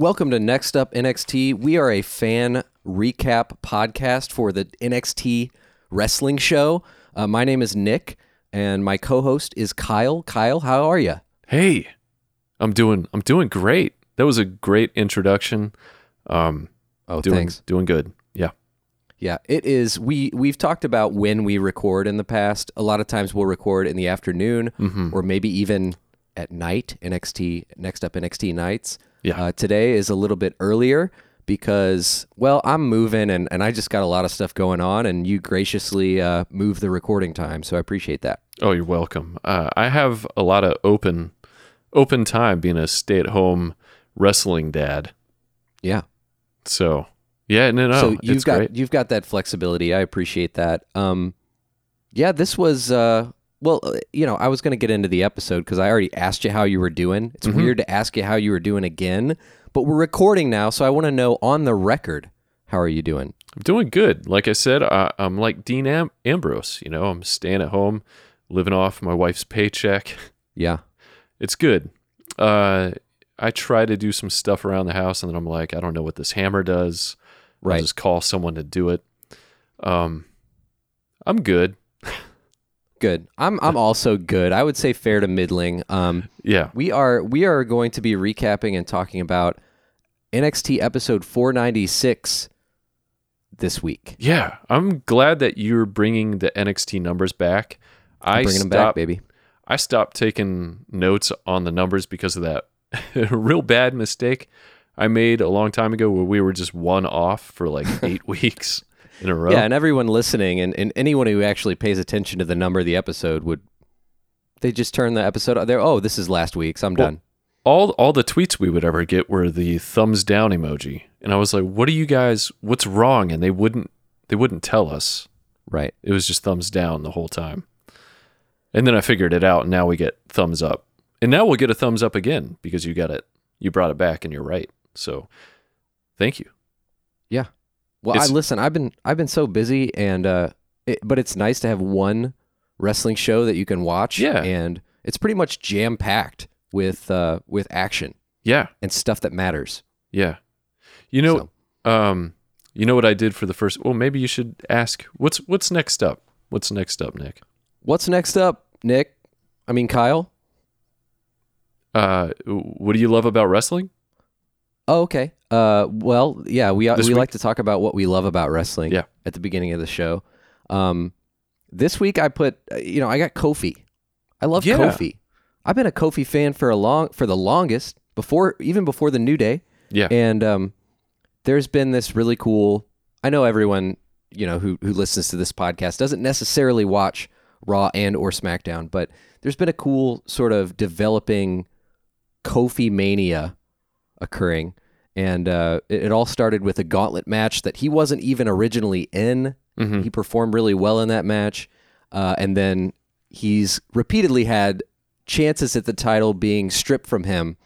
Welcome to Next Up NXT. We are a fan recap podcast for the NXT wrestling show. Uh, my name is Nick, and my co-host is Kyle. Kyle, how are you? Hey, I'm doing I'm doing great. That was a great introduction. Um, Oh, doing thanks. doing good. Yeah. Yeah, it is. We we've talked about when we record in the past. A lot of times we'll record in the afternoon, Mm-hmm. or maybe even at night. NXT Next Up NXT nights. Yeah. Uh, today is a little bit earlier because, well, I'm moving and, and I just got a lot of stuff going on, and you graciously uh, moved the recording time, so I appreciate that. Oh, you're welcome. Uh, I have a lot of open open time being a stay at home wrestling dad. Yeah. So yeah, no, no, so you've got great. you've got that flexibility. I appreciate that. Um, yeah, this was uh, well, uh, you know, I was going to get into the episode because I already asked you how you were doing. It's Mm-hmm. weird to ask you how you were doing again, but we're recording now, so I want to know on the record how are you doing? I'm doing good. Like I said, I, I'm like Dean Am- Ambrose. You know, I'm staying at home, living off my wife's paycheck. Yeah, It's good. Uh, I try to do some stuff around the house, and then I'm like, I don't know what this hammer does. I'll Right. just call someone to do it. Um, I'm good. Good. I'm I'm also good. I would say fair to middling. Um, Yeah. we are we are going to be recapping and talking about NXT episode 496 this week. Yeah. I'm glad that you're bringing the NXT numbers back. I Bringing stopped, them back, baby. I stopped taking notes on the numbers because of that real bad mistake I made a long time ago where we were just one off for like eight weeks in a row. Yeah, and everyone listening and, and anyone who actually pays attention to the number of the episode would they just turn the episode there. Oh, this is last week's. I'm Well, done. all all the tweets we would ever get were the thumbs down emoji and i was like what are you guys what's wrong and they wouldn't they wouldn't tell us Right. it was just thumbs down the whole time and then i figured it out and now we get thumbs up and now we'll get a thumbs up again because you got it you brought it back and you're right so thank you Well, I listen. I've been I've been so busy, and uh, it, but it's nice to have one wrestling show that you can watch. Yeah. and it's pretty much jam packed with uh, with action yeah and stuff that matters. yeah you know um you know what i did for the first well maybe you should ask what's what's next up what's next up nick What's next up, Nick? I mean, Kyle. uh what do you love about wrestling Oh, okay. Uh, well, yeah, we This we week? like to talk about what we love about wrestling. Yeah. At the beginning of the show. Um, this week I put, uh, you know, I got Kofi. I love Yeah. Kofi. I've been a Kofi fan for a long, for the longest before, even before the New Day. yeah And um, there's been this really cool. I know everyone, you know, who who listens to this podcast doesn't necessarily watch Raw and or SmackDown, but there's been a cool sort of developing Kofi mania occurring, and uh, it, it all started with a gauntlet match that he wasn't even originally in. Mhm. He performed really well in that match, uh, and then he's repeatedly had chances at the title being stripped from him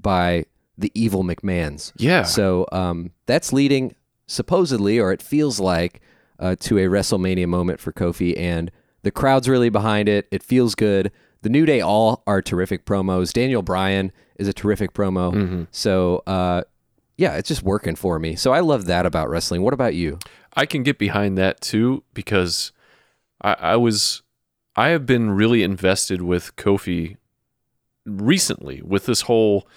by the evil McMahons. Yeah. So um, that's leading, supposedly, or it feels like, uh, to a WrestleMania moment for Kofi, and the crowd's really behind it. It feels good. The New Day all are terrific promos. Daniel Bryan is a terrific promo. Mm-hmm. So uh, yeah, it's just working for me. So I love that about wrestling. What about you? I can get behind that too because I, I was I have been really invested with Kofi recently with this whole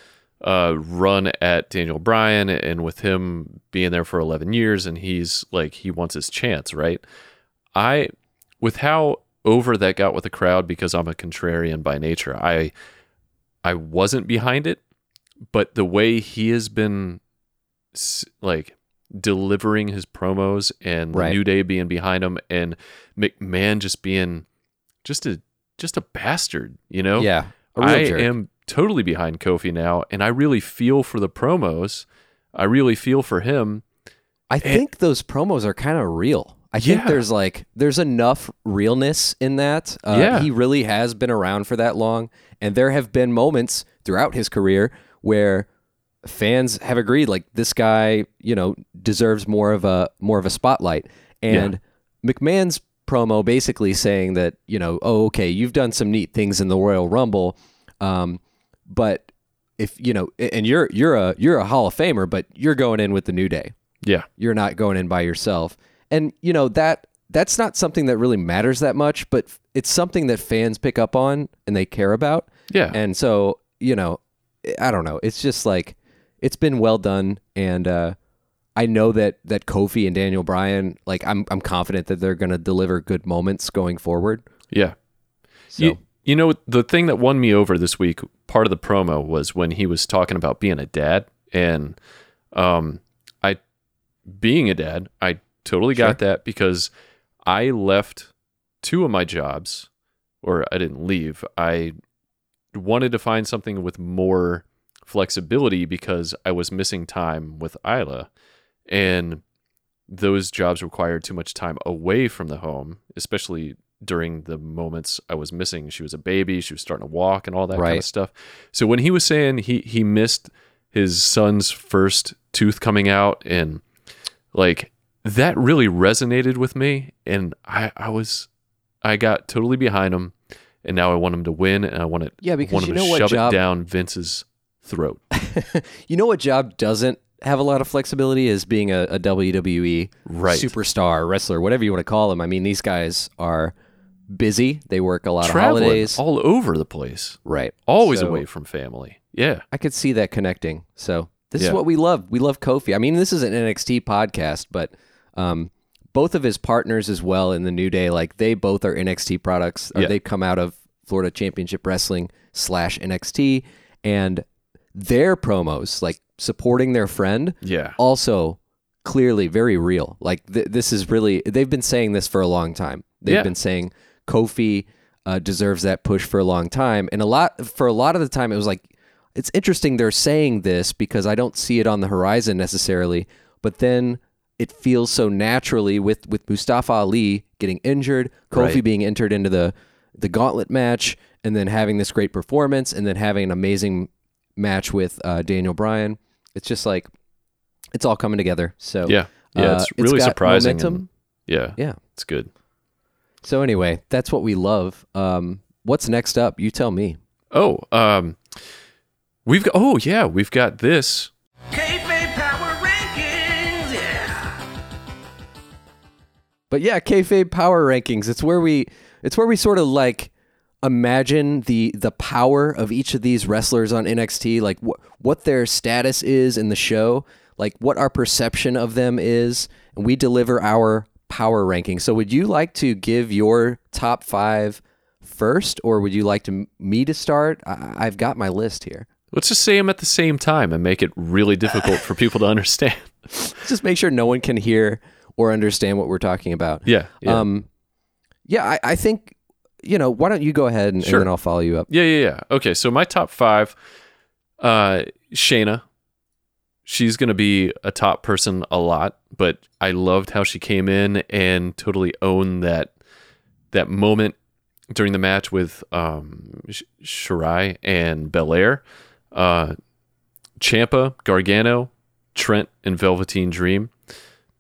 uh, run at Daniel Bryan and with him being there for 11 years and he's like he wants his chance, right? I with how over that got with the crowd because I'm a contrarian by nature. I I wasn't behind it, but the way he has been like delivering his promos and Right. New Day being behind him and McMahon just being just a just a bastard, you know? Yeah, I jerk. am totally behind Kofi now and I really feel for the promos. I really feel for him. I think those promos are kind of real. I think there's like there's enough realness in that. Uh, Yeah. he really has been around for that long, and there have been moments throughout his career where fans have agreed like this guy, you know, deserves more of a more of a spotlight. And McMahon's promo basically saying that you know, oh, okay, you've done some neat things in the Royal Rumble, um, but if you know, and you're you're a you're a Hall of Famer, but you're going in with the New Day. Yeah. You're not going in by yourself, and you know that that's not something that really matters that much, but it's something that fans pick up on and they care about. Yeah. And so, you know, I don't know. It's just like it's been well done and uh I know that that Kofi and Daniel Bryan, like I'm I'm confident that they're going to deliver good moments going forward. Yeah. So You, you know, the thing that won me over this week, part of the promo was when he was talking about being a dad. And um, I, being a dad, I totally got that because I left two of my jobs, or I didn't leave. I wanted to find something with more flexibility because I was missing time with Isla. And those jobs required too much time away from the home, especially during the moments I was missing. She was a baby, she was starting to walk and all that kind of stuff. So when he was saying he he missed his son's first tooth coming out and like that really resonated with me and I I was I got totally behind him and now I want him to win and I want it Yeah, because want you know to what shove job- it down Vince's throat. you know what job doesn't have a lot of flexibility is being a, a WWE Right. superstar wrestler, whatever you want to call them. I mean, these guys are busy. They work a lot Traveling of holidays. all over the place. right. Always So- away from family. Yeah. I could see that connecting. So this is what we love. We love Kofi. I mean, this is an NXT podcast, but um, both of his partners as well in the New Day, like they both are NXT products. Yeah. They come out of Florida Championship Wrestling slash NXT, and their promos, like supporting their friend, Yeah. also clearly very real. Like th- this is really they've been saying this for a long time. They've Yeah. been saying Kofi uh, deserves that push for a long time, and a lot for a lot of the time it was like it's interesting they're saying this because I don't see it on the horizon necessarily, but then it feels so naturally with with Mustafa Ali getting injured, Kofi Right. being entered into the the gauntlet match, and then having this great performance, and then having an amazing match with uh, Daniel Bryan. It's just like it's all coming together. So Yeah. Yeah. uh, it's really got surprising. momentum. yeah. Yeah. It's good. So anyway, that's what we love. Um, what's next up? You tell me. Oh, um, we've got, oh, yeah, we've got this. But yeah, kayfabe power rankings. It's where we it's where we sort of like imagine the the power of each of these wrestlers on NXT, like what what their status is in the show, like what our perception of them is, and we deliver our power ranking. So would you like to give your top 5 first or would you like to me to start? I, I've got my list here. Let's just say them at the same time and make it really difficult for people to understand. Just make sure no one can hear or understand what we're talking about. Yeah. Yeah. Um, yeah, I, I think you know. Why don't you go ahead and, Sure. and then I'll follow you up. yeah. Yeah. Yeah. Okay. So my top five, uh, Shayna. She's going to be a top person a lot, but I loved how she came in and totally owned that that moment during the match with um, Sh- Shirai and Belair. Uh, Ciampa, Gargano, Trent, and Velveteen Dream.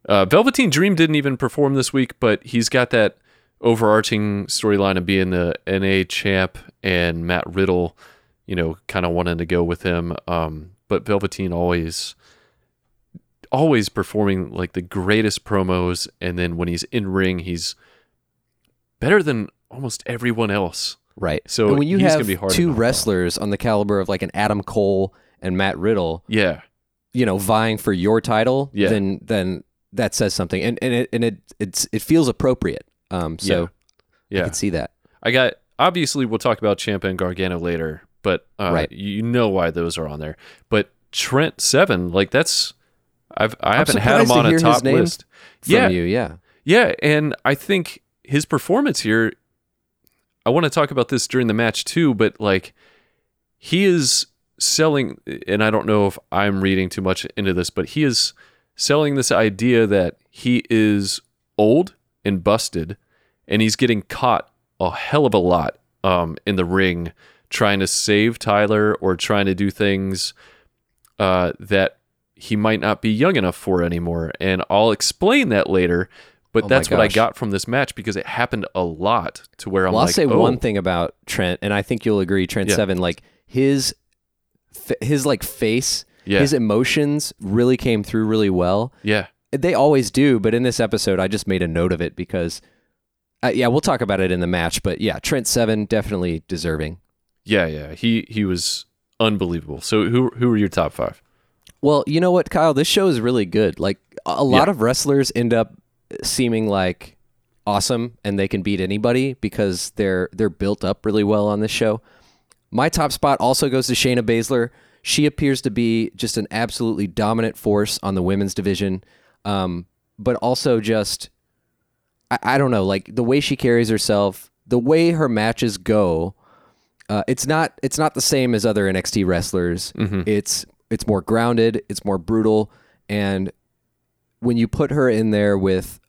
Uh, Velveteen Dream didn't even perform this week, but he's got that overarching storyline of being the NA champ and Matt Riddle, you know, kind of wanting to go with him. Um, but Velveteen always, always performing like the greatest promos, and then when he's in ring, he's better than almost everyone else. Right. So and when you have two wrestlers on the caliber of like an Adam Cole and Matt Riddle, Yeah, you know, vying for your title, Yeah. then then that says something, and and it and it it's it feels appropriate. Um, so I yeah. can see that. I got obviously we'll talk about Ciampa and Gargano later, but uh, Right. you know why those are on there. But Trent Seven, like that's I've I haven't had him surprised to on a top list. From Yeah, you, yeah. yeah, and I think his performance here. I want to talk about this during the match too, but like he is selling, and I don't know if I'm reading too much into this, but he is selling this idea that he is old and busted, and he's getting caught a hell of a lot um, in the ring trying to save Tyler or trying to do things uh, that he might not be young enough for anymore. And I'll explain that later. But Oh that's what I got from this match because it happened a lot to where I'm well, like, I'll say oh, one thing about Trent, and I think you'll agree, Trent Yeah. Seven, like his his like face, Yeah. his emotions really came through really well. Yeah. They always do, but in this episode, I just made a note of it because, uh, yeah, we'll talk about it in the match. But yeah, Trent Seven definitely deserving. Yeah, yeah. He he was unbelievable. So who who are your top five? Well, you know what, Kyle? This show is really good. Like a a lot Yeah. of wrestlers end up seeming like awesome and they can beat anybody because they're they're built up really well on this show. My top spot also goes to Shayna Baszler. She appears to be just an absolutely dominant force on the women's division, um, but also just I, I don't know, like the way she carries herself, the way her matches go. Uh, it's not it's not the same as other NXT wrestlers. It's it's more grounded, it's more brutal, and when you put her in there with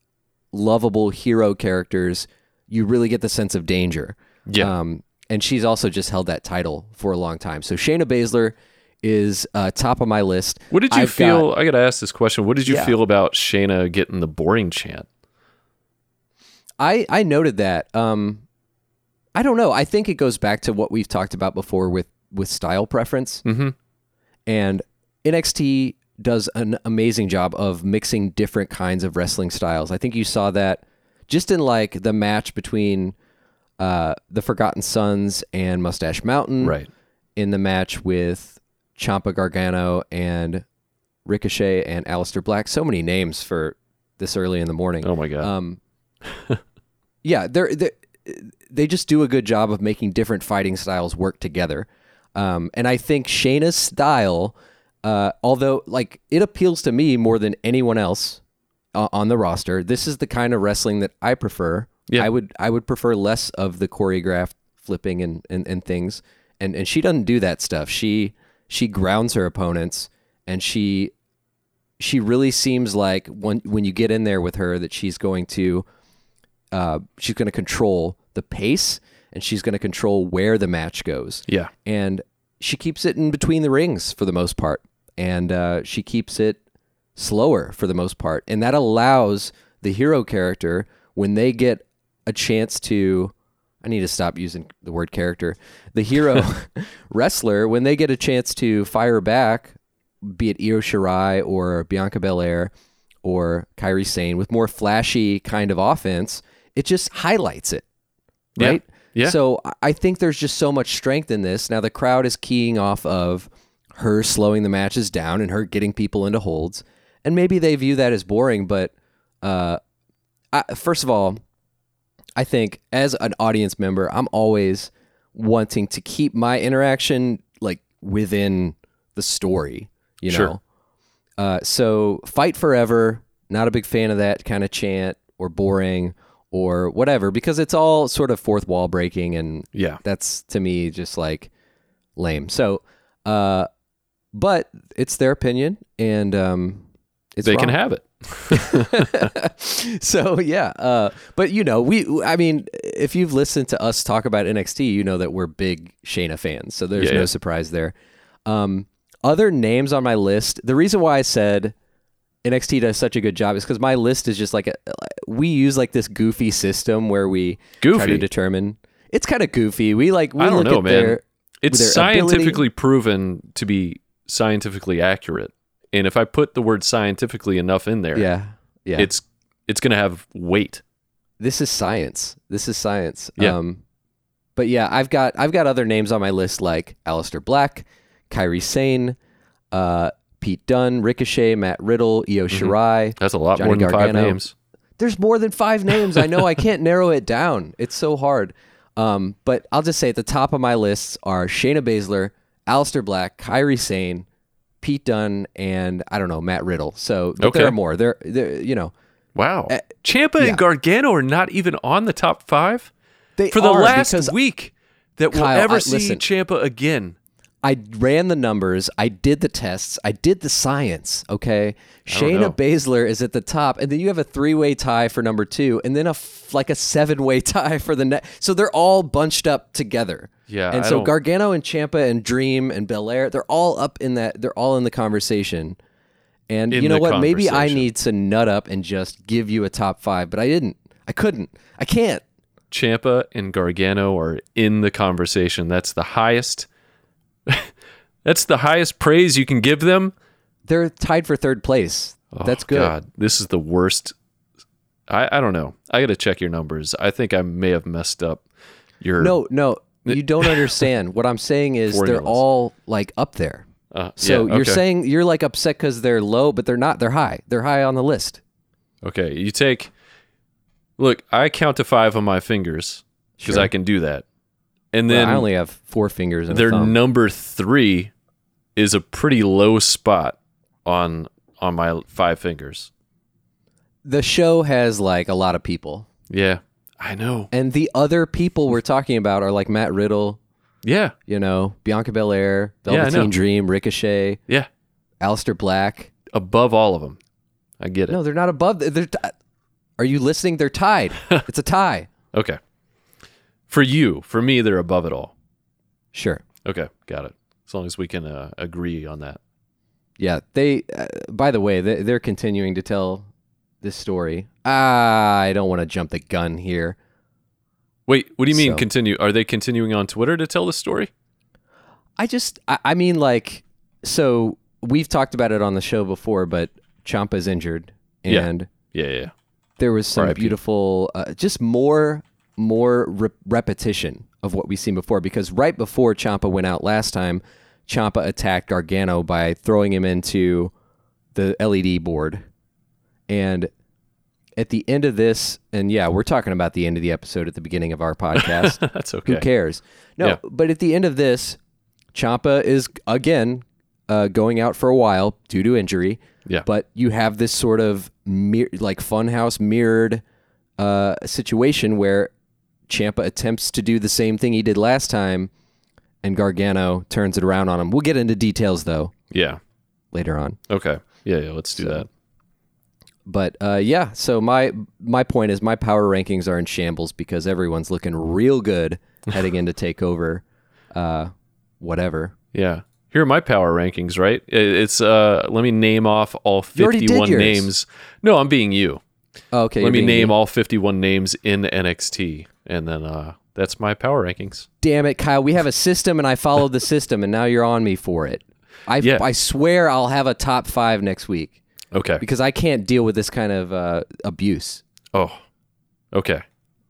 lovable hero characters, you really get the sense of danger. Yeah. Um, and she's also just held that title for a long time. So Shayna Baszler is uh, top of my list. What did you I've feel? got- I got to ask this question. What did you Yeah. feel about Shayna getting the boring chant? I I noted that. Um, I don't know. I think it goes back to what we've talked about before with with style preference. Mm-hmm. And NXT does an amazing job of mixing different kinds of wrestling styles. I think you saw that just in like the match between uh, the Forgotten Sons and Mustache Mountain. Right. In the match with Ciampa Gargano and Ricochet and Aleister Black. So many names for this early in the morning. Oh my god. Um, yeah, they're, they they just do a good job of making different fighting styles work together. Um, and I think Shayna's style, uh, although like it appeals to me more than anyone else uh, on the roster, this is the kind of wrestling that I prefer. Yeah. I would I would prefer less of the choreographed flipping and, and, and things. And and she doesn't do that stuff. She she grounds her opponents and she she really seems like when when you get in there with her that she's going to uh, she's going to control the pace and she's going to control where the match goes yeah. and she keeps it in between the rings for the most part and uh, she keeps it slower for the most part and that allows the hero character when they get a chance to i need to stop using the word character the hero wrestler when they get a chance to fire back be it Io Shirai or Bianca Belair or Kairi Sane with more flashy kind of offense it just highlights it right Yeah. so I- I think there's just so much strength in this. Now the crowd is keying off of her slowing the matches down and her getting people into holds, and maybe they view that as boring. But uh, I, first of all, I think as an audience member, I'm always wanting to keep my interaction like within the story. You Sure. know, uh, so fight forever. Not a big fan of that kind of chant or boring or whatever because it's all sort of fourth wall breaking and Yeah. that's to me just like lame. So, uh, but it's their opinion and um, it's They can have it. so yeah, uh, but you know, we I mean, if you've listened to us talk about NXT, you know that we're big Shayna fans. So there's Yeah, no yeah. surprise there. Um, other names on my list. The reason why I said NXT does such a good job is because my list is just like a, we use like this goofy system where we try to determine. It's kind of goofy. We like we I don't look know, at man. their It's their ability- scientifically proven to be scientifically accurate. And if I put the word scientifically enough in there, yeah yeah. it's it's going to have weight. this is science. This is science. Yeah. Um, but yeah, I've got I've got other names on my list like Aleister Black, Kairi Sane, uh, Pete Dunne, Ricochet, Matt Riddle, Io Shirai. That's a lot Johnny more than five names. There's more than five names. I know I can't narrow it down. It's so hard. Um, but I'll just say at the top of my lists are Shayna Baszler, Aleister Black, Kairi Sane, Pete Dunne, and I don't know Matt Riddle. So but Okay. there are more. There, there, you know, Wow. Uh, Ciampa yeah. and Gargano are not even on the top five they for the are last week that we'll ever I- see. Ciampa again. I ran the numbers. I did the tests. I did the science. Okay. Shayna Baszler is at the top, and then you have a three-way tie for number two, and then a f- like a seven-way tie for the next. So they're all bunched up together. Yeah, and I so don't- Gargano and Ciampa and Dream and Belair, they're all up in that. They're all in the conversation. And In you know what? Maybe I need to nut up and just give you a top five, but I didn't. I couldn't. I can't. Ciampa and Gargano are in the conversation. That's the highest. That's the highest praise you can give them. They're tied for third place. That's Oh, good. God, this is the worst. I, I don't know. I got to check your numbers. I think I may have messed up your. No, no, you don't understand. What I'm saying is they're all like up there. Uh, So yeah, you're okay. saying you're like upset because they're low, but they're not. They're high. They're high on the list. Okay, you take. Look, I count to five on my fingers because Sure. I can do that, and Well, then I only have four fingers their number three is a pretty low spot on on my five fingers. the show has like a lot of people, Yeah, I know. and the other people we're talking about are like Matt Riddle, Yeah, you know, Bianca Belair, Yeah. Velveteen Dream, Ricochet, yeah. Aleister Black. Above all of them, I get it. No, they're not above. They're. T- are you listening? They're tied. it's a tie. Okay. For you, for me, they're above it all. Sure. Okay, got it. As long as we can uh, agree on that. Yeah. They. Uh, by the way, they, they're continuing to tell this story. Ah, I don't want to jump the gun here. Wait, what do you mean So- continue? Are they continuing on Twitter to tell the story? I just. I, I mean, like, so we've talked about it on the show before, but Ciampa's injured, Yeah. and Yeah, yeah. there was some beautiful, uh, just more more re- repetition of what we've seen before. Because right before Ciampa went out last time, Ciampa attacked Gargano by throwing him into the LED board, and at the end of this, and yeah, we're talking about the end of the episode at the beginning of our podcast. That's okay. Who cares? No, Yeah. but at the end of this, Ciampa is again uh, going out for a while due to injury. Yeah. But you have this sort of mir- like funhouse mirrored uh, situation where Ciampa attempts to do the same thing he did last time, and Gargano turns it around on him. We'll get into details though Yeah. later on. Okay. Yeah, yeah. Let's do So- that. But uh, yeah, so my my point is my power rankings are in shambles because everyone's looking real good heading into takeover, uh, whatever. Yeah. Here are my power rankings, right? It's uh let me name off all You already did 51 yours. names. No, I'm being you. Oh, okay, let me name me. all 51 names in NXT and then uh that's my power rankings. Damn it, Kyle! We have a system, and I followed the system, and now you're on me for it. I Yeah. I swear I'll have a top five next week Okay. because I can't deal with this kind of uh, abuse. Oh. Okay.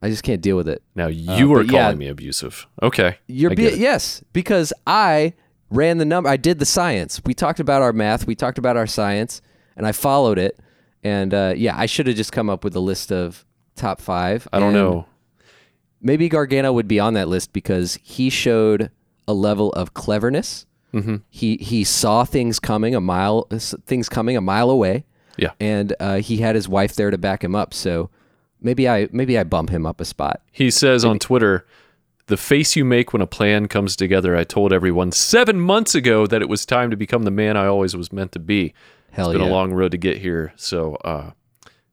I just can't deal with it. Now you Uh, are but yeah. calling me abusive. Okay. You're be- yes, because I ran the number. I did the science. We talked about our math. We talked about our science, and I followed it. And uh, yeah, I should have just come up with a list of top five. I don't and know. Maybe Gargano would be on that list because he showed a level of cleverness. Mm-hmm. He he saw things coming a mile things coming a mile away. Yeah. and uh, he had his wife there to back him up. So maybe I maybe I bump him up a spot. He says on Twitter, "The face you make when a plan comes together. I told everyone 7 months ago that it was time to become the man I always was meant to be." Hell It's been yeah. a long road to get here. So, uh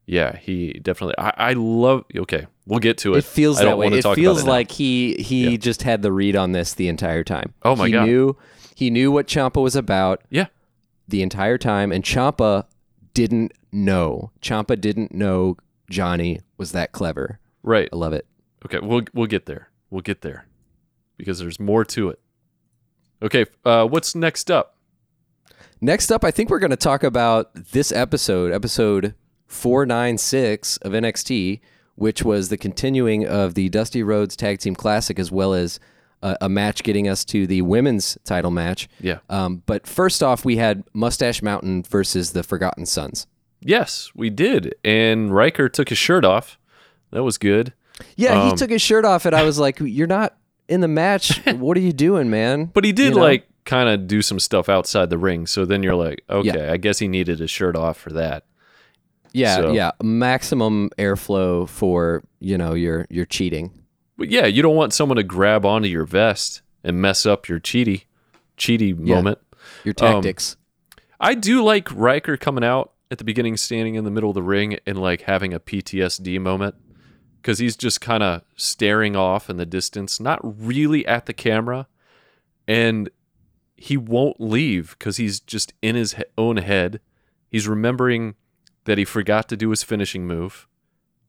yeah, he definitely I, I love okay, we'll get to it. It feels I don't that way. It feels it now. like he he Yeah. just had the read on this the entire time. Oh my he God. knew he knew what Ciampa was about Yeah. the entire time, and Ciampa didn't know. Ciampa didn't know Johnny was that clever. Right. I love it. Okay, we'll we'll get there. We'll get there. Because there's more to it. Okay, uh what's next up? Next up, I think we're going to talk about this episode, episode 496 of NXT, which was the continuing of the Dusty Rhodes Tag Team Classic, as well as a, a match getting us to the women's title match. Yeah. Um, but first off, we had Mustache Mountain versus the Forgotten Sons. Yes, we did. And Ryker took his shirt off. That was good. Yeah, he Um, took his shirt off, and I was like, "You're not in the match. what are you doing, man?" But he did You know? like kind of do some stuff outside the ring. So then you're like, okay, Yeah. I guess he needed his shirt off for that. yeah, so- yeah, maximum airflow for you know your your cheating. But yeah, you don't want someone to grab onto your vest and mess up your cheaty cheaty Yeah. moment. Your Um, tactics. I do like Ryker coming out at the beginning, standing in the middle of the ring and like having a PTSD moment because he's just kind of staring off in the distance, not really at the camera, and he won't leave because he's just in his he- own head. He's remembering that he forgot to do his finishing move.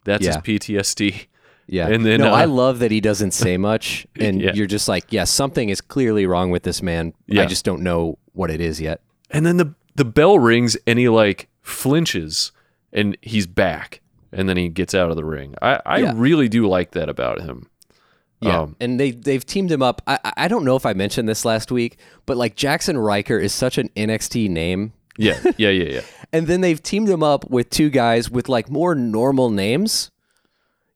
That's Yeah. his PTSD. Yeah. And then, no, uh, I love that he doesn't say much, and Yeah. you're just like, yeah, something is clearly wrong with this man. Yeah. I just don't know what it is yet. And then the the bell rings and he like flinches and he's back and then he gets out of the ring. I, I really do like that about him. Yeah, Um, and they they've teamed him up. I I- don't know if I mentioned this last week, but like Jaxson Ryker is such an NXT name, Yeah, yeah, yeah, yeah. and then they've teamed him up with two guys with like more normal names.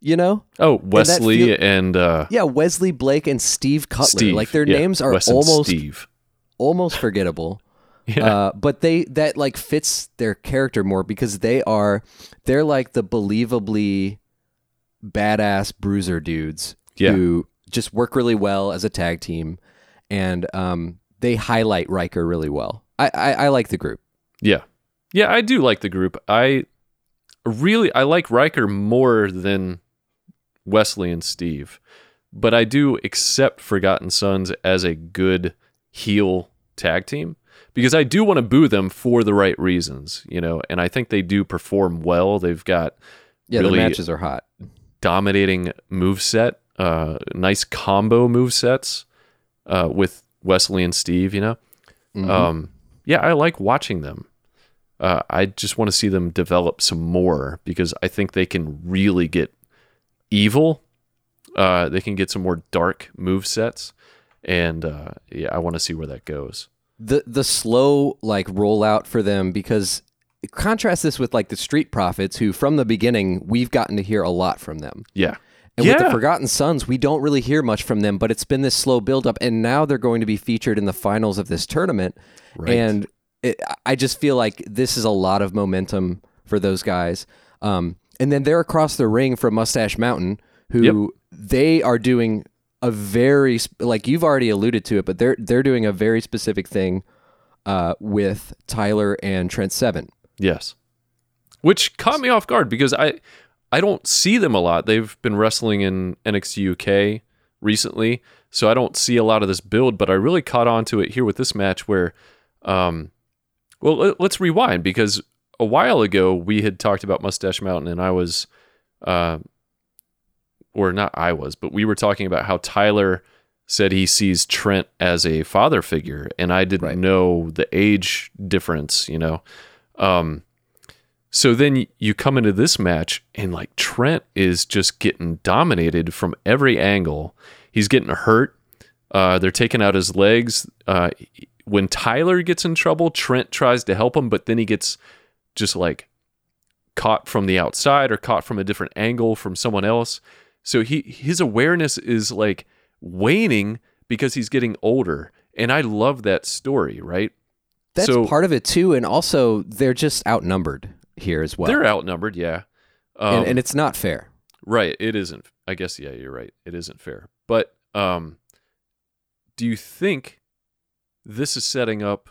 You know, Oh, Wesley feel- and uh, yeah, Wesley Blake and Steve Cutler. Steve. Like their Yeah, names are Wes almost Steve. almost forgettable. Yeah. Uh, but they that like fits their character more because they are they're like the believably badass bruiser dudes Yeah. who just work really well as a tag team, and um, they highlight Ryker really well. I, I, I like the group. Yeah. Yeah, I do like the group. I really I like Ryker more than Wesley and Steve. But I do accept Forgotten Sons as a good heel tag team because I do want to boo them for the right reasons, you know, and I think they do perform well. They've got Yeah, Really- the matches are hot. dominating moveset, uh nice combo movesets uh with Wesley and Steve, you know. Mhm. Um, yeah, I like watching them. Uh, I just want to see them develop some more because I think they can really get evil. Uh, they can get some more dark move sets, and uh, yeah, I want to see where that goes. the the slow like rollout for them because contrast this with like the Street Profits, who from the beginning we've gotten to hear a lot from them. Yeah, And yeah, with the Forgotten Sons, we don't really hear much from them, but it's been this slow buildup, and now they're going to be featured in the finals of this tournament. Right. And it, I just feel like this is a lot of momentum for those guys. Um, and then they're across the ring from Mustache Mountain, who they are doing a very like you've already alluded to it, but they're they're doing a very specific thing uh, with Tyler and Trent Seven. yes. Which caught me off guard because I I don't see them a lot. They've been wrestling in NXT UK recently, so I don't see a lot of this build. But I really caught on to it here with this match where, um, well, let- let's rewind because a while ago we had talked about Mustache Mountain, and I was, uh, or not I was, but we were talking about how Tyler said he sees Trent as a father figure, and I didn't Right. know the age difference, you know. Um, so then you come into this match, and like Trent is just getting dominated from every angle. He's getting hurt. Uh, they're taking out his legs. Uh, when Tyler gets in trouble, Trent tries to help him, but then he gets just like caught from the outside or caught from a different angle from someone else. So he his awareness is like waning because he's getting older. And I love that story, right? That's So- part of it too, and also they're just outnumbered here as well, They're outnumbered, yeah. Um, and, and it's not fair. Right. It isn't. I guess yeah, you're right. It isn't fair. But um do you think this is setting up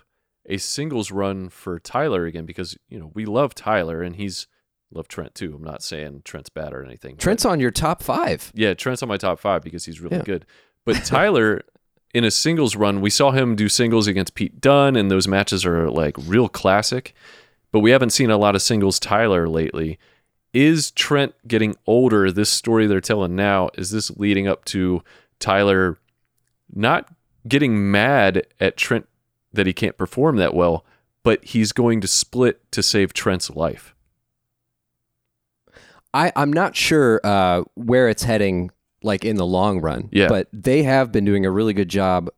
a singles run for Tyler again? Because, you know, we love Tyler and he's love Trent too. I'm not saying Trent's bad or anything. but- Trent's on your top five. yeah, Trent's on my top five because he's really Yeah. good. But Tyler, in a singles run, we saw him do singles against Pete Dunne, and those matches are like real classic. But we haven't seen a lot of singles Tyler lately. Is Trent getting older? This story they're telling now is this leading up to Tyler not getting mad at Trent that he can't perform that well, but he's going to split to save Trent's life. I, I'm not sure uh, where it's heading, like in the long run. Yeah. But they have been doing a really good job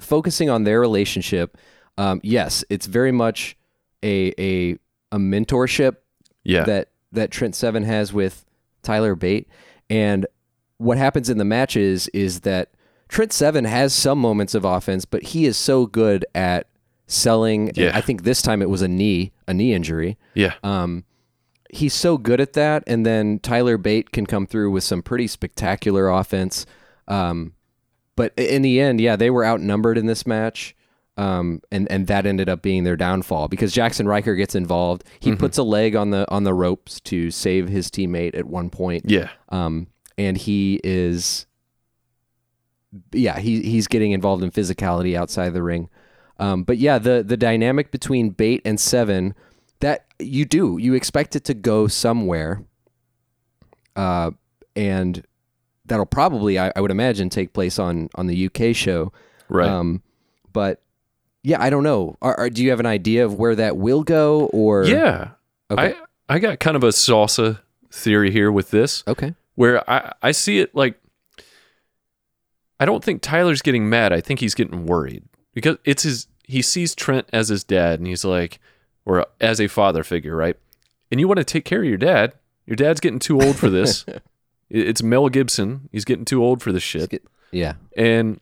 focusing on their relationship. Um, yes, it's very much a a a mentorship Yeah. that that Trent Seven has with Tyler Bate, and what happens in the matches is that Trent Seven has some moments of offense, but he is so good at selling. Yeah. I think this time it was a knee, a knee injury. yeah. Um, he's so good at that, and then Tyler Bate can come through with some pretty spectacular offense. Um, but in the end, yeah, they were outnumbered in this match, um, and and that ended up being their downfall because Jaxson Ryker gets involved. He puts a leg on the on the ropes to save his teammate at one point. Yeah. Um, and he is, yeah, he he's getting involved in physicality outside the ring. Um, but yeah, the the dynamic between Bate and Seven, that you do you expect it to go somewhere. Uh, and that'll probably I, I would imagine take place on on the UK show. Right. Um, but yeah, I don't know. Are, are, do you have an idea of where that will go? Or yeah. Okay. I I got kind of a salsa theory here with this. okay. where I, I see it like I don't think Tyler's getting mad. I think he's getting worried because it's his he sees Trent as his dad and he's like or as a father figure, right? And you want to take care of your dad. Your dad's getting too old for this. It's Mel Gibson. He's getting too old for this shit. get- Yeah. And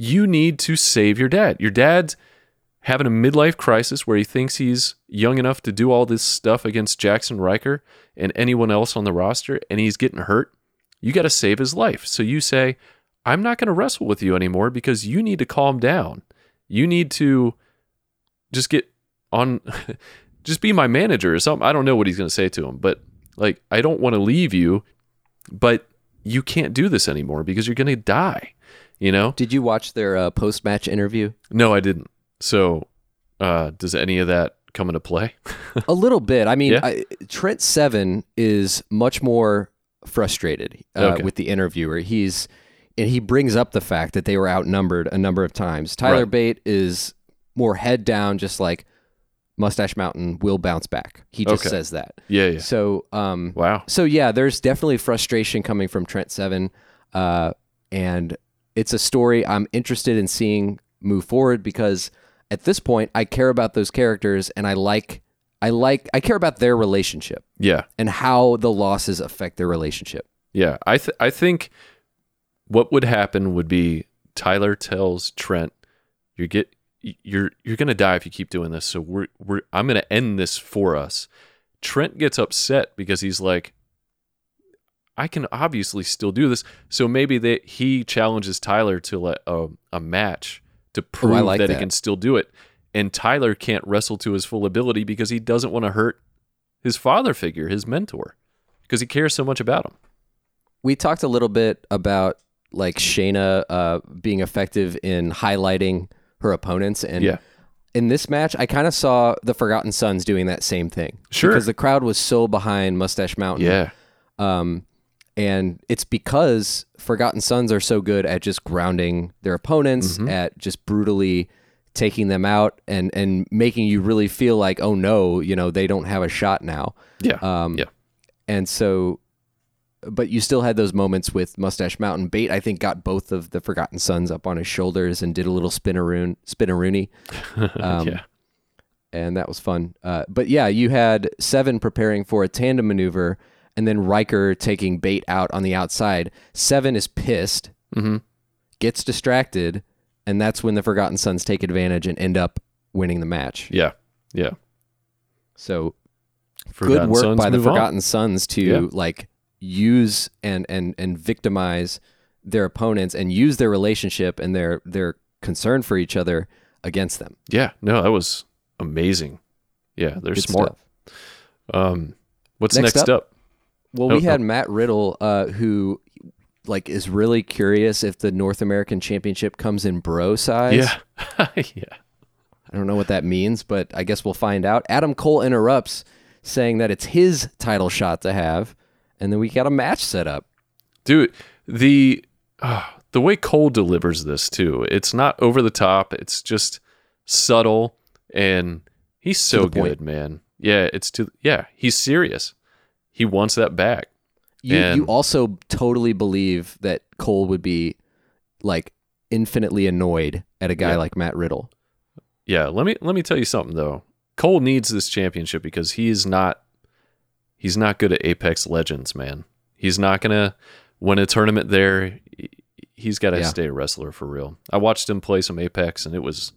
you need to save your dad. Your dad's having a midlife crisis where he thinks he's young enough to do all this stuff against Jaxson Ryker and anyone else on the roster, and he's getting hurt. You got to save his life. So you say, I'm not going to wrestle with you anymore because you need to calm down. You need to just get on, just be my manager or something. I don't know what he's going to say to him, but like, I don't want to leave you, but you can't do this anymore because you're going to die. You know? Did you watch their uh, post match interview? No, I didn't. So, uh, does any of that come into play? A little bit. I mean, Yeah. I, Trent Seven is much more frustrated uh, Okay. with the interviewer. He's and he brings up the fact that they were outnumbered a number of times. Tyler Right. Bate is more head down, just like Mustache Mountain will bounce back. He just Okay. says that. yeah, yeah. So, um, Wow. so yeah, there's definitely frustration coming from Trent Seven, uh, and it's a story I'm interested in seeing move forward because at this point I care about those characters and I like I like I care about their relationship Yeah, and how the losses affect their relationship. yeah. I th- I think what would happen would be Tyler tells Trent, "You get you're you're gonna die if you keep doing this. So we're we're I'm gonna end this for us." Trent gets upset because he's like, I can obviously still do this. So maybe that he challenges Tyler to let a, a match to prove like that, he can still do it. And Tyler can't wrestle to his full ability because he doesn't want to hurt his father figure, his mentor, because he cares so much about him. We talked a little bit about like Shayna uh, being effective in highlighting her opponents and Yeah. in this match, I kind of saw the Forgotten Sons doing that same thing. Sure. Because the crowd was so behind Mustache Mountain. Yeah. Um, and it's because Forgotten Sons are so good at just grounding their opponents, Mm-hmm. at just brutally taking them out and, and making you really feel like, oh no, you know, they don't have a shot now. Yeah. Um, yeah. And so, but you still had those moments with Mustache Mountain. Bate, I think, got both of the Forgotten Sons up on his shoulders and did a little spinaroon, spinaroony. Um, yeah. and that was fun. Uh, but yeah, you had Seven preparing for a tandem maneuver, and then Ryker taking Bate out on the outside. Seven is pissed, Mm-hmm. gets distracted, and that's when the Forgotten Sons take advantage and end up winning the match. Yeah. Yeah. So Forgotten good work Sons by the move on. Forgotten Sons to Yeah. like use and and and victimize their opponents and use their relationship and their their concern for each other against them. Yeah. No, that was amazing. Yeah. They're Good smart. stuff. Um, what's Next next, up- up? Well, Oh, we had oh. Matt Riddle, uh, who like is really curious if the North American Championship comes in bro size. Yeah. yeah. I don't know what that means, but I guess we'll find out. Adam Cole interrupts, saying that it's his title shot to have, and then we got a match set up. Dude, the uh, the way Cole delivers this too, it's not over the top. It's just subtle, and he's so the point. good, man. Yeah, it's to yeah, he's serious. He wants that back. You you also totally believe that Cole would be like infinitely annoyed at a guy Yeah. like Matt Riddle. Yeah, let me let me tell you something though. Cole needs this championship because he's not he's not good at Apex Legends, man. He's not gonna win a tournament there. He- He's got to Yeah. stay a wrestler for real. I watched him play some Apex, and it was,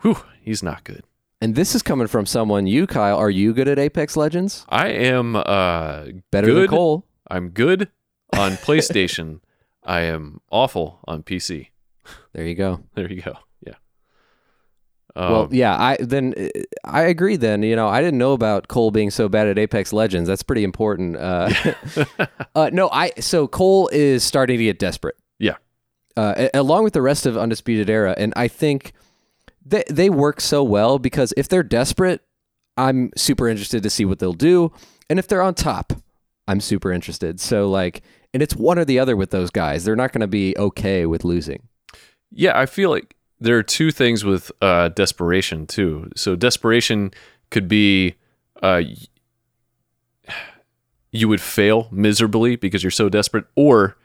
whew, he's not good. And this is coming from someone you, Kyle. Are you good at Apex Legends? I am uh Better good. than Cole. I'm good on PlayStation. I am awful on PC. There you go. There you go. Yeah. well, Um, yeah, I then uh, I agree. Then you know, I didn't know about Cole being so bad at Apex Legends. That's pretty important. Uh, uh, no, I so Cole is starting to get desperate. Yeah. uh, along with the rest of Undisputed Era, and I think they they work so well because if they're desperate, I'm super interested to see what they'll do, and if they're on top, I'm super interested. So like, and it's one or the other with those guys. They're not going to be okay with losing. Yeah, I feel like there are two things with uh, desperation too. So desperation could be uh, you would fail miserably because you're so desperate, or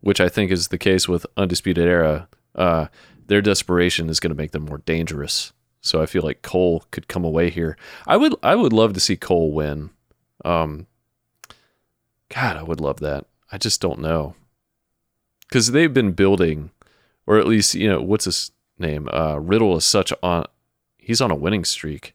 which I think is the case with Undisputed Era, uh, their desperation is going to make them more dangerous. So I feel like Cole could come away here. I would I would love to see Cole win. Um, God, I would love that. I just don't know because they've been building, or at least you know what's his name. Uh, Riddle is such on. He's on a winning streak.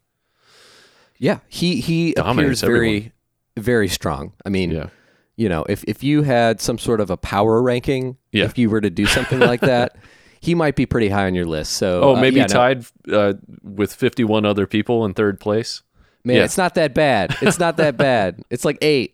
Yeah, he he Dominates appears very very strong. I mean, Yeah. you know, if if you had some sort of a power ranking, Yeah. if you were to do something like that, he might be pretty high on your list. So Oh, uh, maybe yeah, no, tied uh, with 51 other people in third place. man, yeah. it's not that bad. It's not that bad. It's like eight.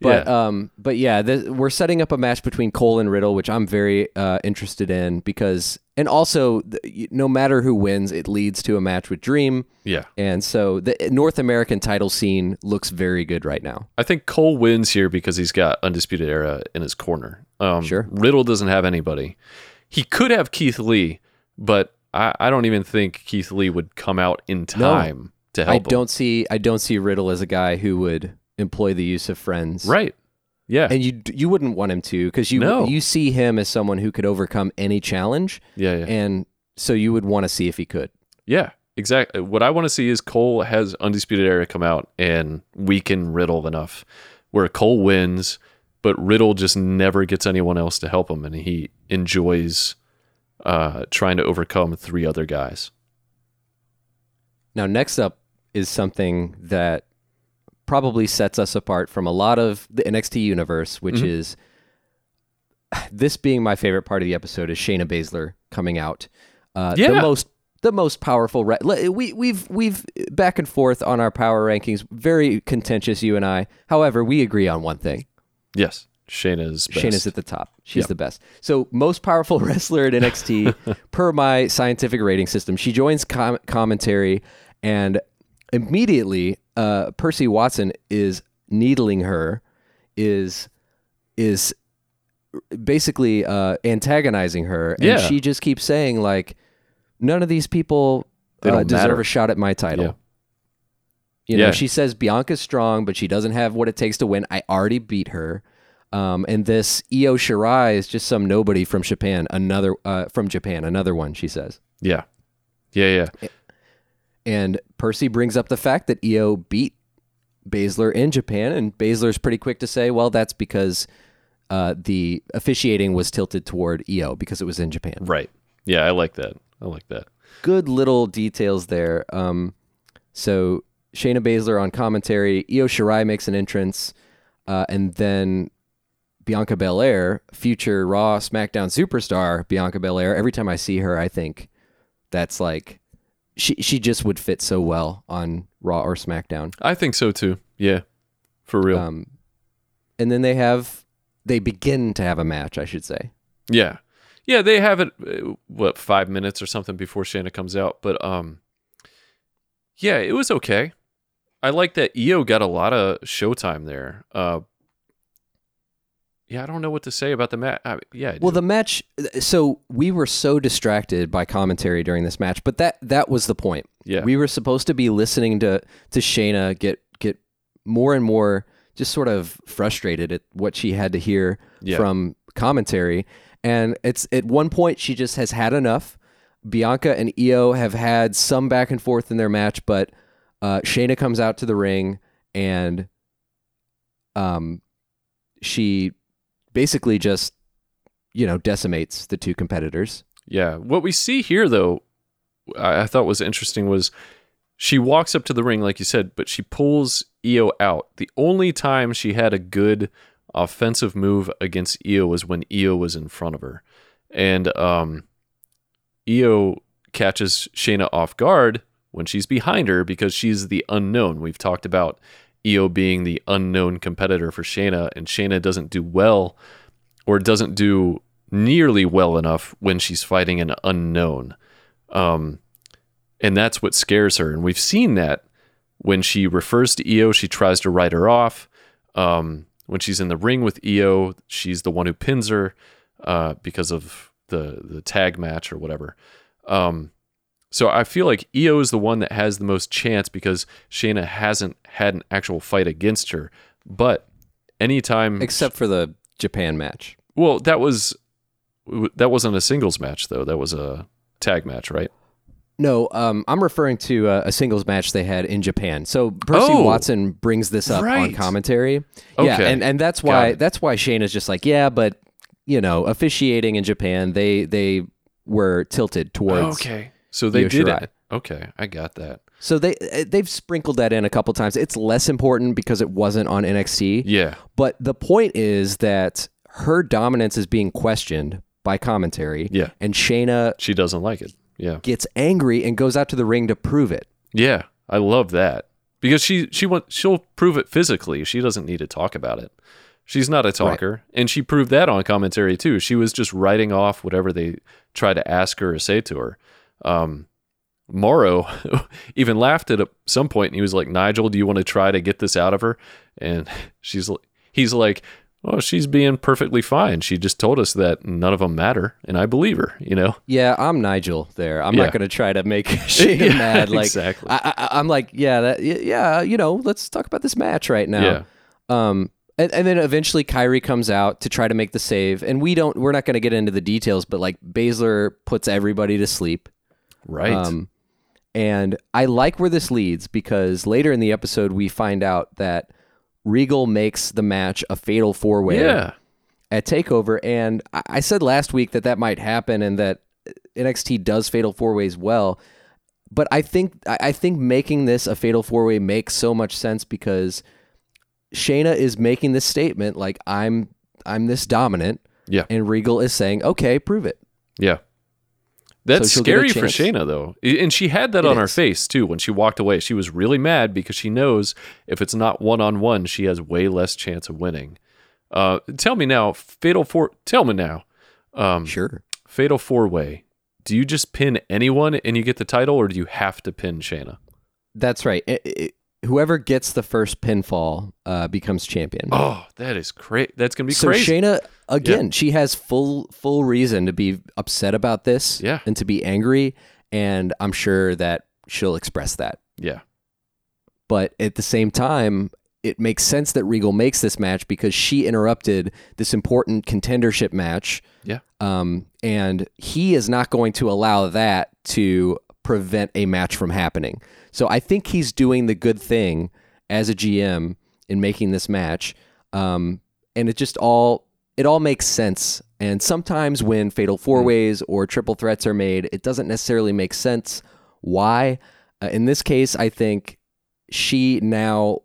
But um, but yeah, th- we're setting up a match between Cole and Riddle, which I'm very uh, interested in because, and also, th- no matter who wins, it leads to a match with Dream, Yeah. and so the North American title scene looks very good right now. I think Cole wins here because he's got Undisputed Era in his corner. Um, Sure. Riddle doesn't have anybody. He could have Keith Lee, but I, I don't even think Keith Lee would come out in time to help I him. don't see I don't see Riddle as a guy who would employ the use of friends. Right. Yeah. And you you wouldn't want him to because you No. you see him as someone who could overcome any challenge, yeah. Yeah. and so you would want to see if he could. Yeah, exactly. What I want to see is Cole has Undisputed Era come out and weaken Riddle enough where Cole wins, but Riddle just never gets anyone else to help him and he enjoys uh, trying to overcome three other guys. Now, next up is something that probably sets us apart from a lot of the NXT universe, which Mm-hmm. is this being my favorite part of the episode is Shayna Baszler coming out. Uh, Yeah. The most the most powerful. Re- we we've we've back and forth on our power rankings. Very contentious, you and I. However, we agree on one thing. Yes, Shayna's best. Shayna's at the top. She's Yep. the best. So, most powerful wrestler at NXT per my scientific rating system. She joins com- commentary, and immediately, uh, Percy Watson is needling her, is is basically uh, antagonizing her, and Yeah. she just keeps saying like, "None of these people uh, deserve matter." a shot at my title." Yeah. You know, Yeah. she says Bianca's strong, but she doesn't have what it takes to win. I already beat her. Um, and this Io Shirai is just some nobody from Japan. Another uh, from Japan, another one. She says. Yeah. Yeah, yeah. And Percy brings up the fact that Io beat Baszler in Japan, and Baszler's pretty quick to say, "Well, that's because uh, the officiating was tilted toward Io because it was in Japan." Right. Yeah, I like that. I like that. good little details there. Um, so Shayna Baszler on commentary, Io Shirai makes an entrance, uh, and then Bianca Belair, future Raw SmackDown superstar Bianca Belair. Every time I see her, I think that's like she she just would fit so well on Raw or SmackDown. I think so too. Yeah. For real. Um, and then they have they begin to have a match, I should say. Yeah, yeah, they have it. uh, What five minutes or something before Shayna comes out, but um, yeah, it was okay. I like that Io got a lot of showtime there. Uh, yeah, I don't know what to say about the match. Yeah, I Well, the match. So we were so distracted by commentary during this match, but that that was the point. Yeah. we were supposed to be listening to to Shayna get get more and more just sort of frustrated at what she had to hear Yeah. from commentary, and it's at one point she just has had enough. Bianca and Io have had some back and forth in their match, but uh, Shayna comes out to the ring and um, she basically just you know decimates the two competitors. Yeah. What we see here, though, I, I thought was interesting was she walks up to the ring, like you said, but she pulls Io out. The only time she had a good offensive move against Io was when Io was in front of her. And um, Io catches Shayna off guard when she's behind her because she's the unknown. We've talked about Io being the unknown competitor for Shayna, and Shayna doesn't do well or doesn't do nearly well enough when she's fighting an unknown. Um, and that's what scares her. And we've seen that when she refers to Io, she tries to write her off. Um, when she's in the ring with Io, she's the one who pins her uh, because of the the tag match or whatever. Um, so I feel like Io is the one that has the most chance because Shayna hasn't had an actual fight against her. But anytime, Except for the Japan match. well, that was that wasn't a singles match though. That was a tag match, right? No, um, I'm referring to uh, a singles match they had in Japan. So Percy Oh. Watson brings this up on Right. commentary. Yeah, and, and that's why that's why Shayna's just like, yeah, but you know, officiating in Japan, they they were tilted towards. Okay, so they Io did it. Okay, I got that. So they uh, they've sprinkled that in a couple times. It's less important because it wasn't on NXT. Yeah, But the point is that her dominance is being questioned by commentary. Yeah. And Shayna she doesn't like it. Yeah, gets angry and goes out to the ring to prove it. yeah, I love that because she she want she'll prove it physically. She doesn't need to talk about it. She's not a talker, and she proved that on commentary too. She was just writing off whatever they try to ask her or say to her. Um, Mauro even laughed at some point, and he was like, "Nigel, do you want to try to get this out of her?" And she's he's like, "Oh, she's being perfectly fine. She just told us that none of them matter, and I believe her." You know? Yeah, I'm Nigel there. I'm Yeah. not going to try to make Shayna Yeah, mad. Like, exactly. I, I'm like, yeah, that, yeah, you know, let's talk about this match right now. Yeah. Um, and, and then eventually Kairi comes out to try to make the save, and we don't. We're not going to get into the details, but like Baszler puts everybody to sleep. Right. Um, and I like where this leads because later in the episode we find out that Regal makes the match a fatal four way yeah. at Takeover, and I said last week that that might happen and that NXT does fatal four ways well. But I think I think making this a fatal four way makes so much sense because Shayna is making this statement like I'm I'm this dominant, Yeah. and Regal is saying, "Okay, prove it." Yeah. That's a scary for. Shayna though. And she had that It on her face too when she walked away. She was really mad because she knows if it's not one on one, she has way less chance of winning. Uh, tell me now, Fatal Four. Tell me now, um, Sure. Fatal Four Way. Do you just pin anyone and you get the title, or do you have to pin Shayna? That's right. It- it- whoever gets the first pinfall uh, becomes champion. Oh, that is great. That's gonna be so crazy. So Shayna, again, she has full full reason to be upset about this, Yeah. and to be angry, and I'm sure that she'll express that. yeah, But at the same time, it makes sense that Regal makes this match because she interrupted this important contendership match, yeah, um, and he is not going to allow that to prevent a match from happening. So I think he's doing the good thing as a GM in making this match, um, and it just all it all makes sense. And sometimes when fatal four ways or triple threats are made, it doesn't necessarily make sense. Why? Uh, in this case, I think she now,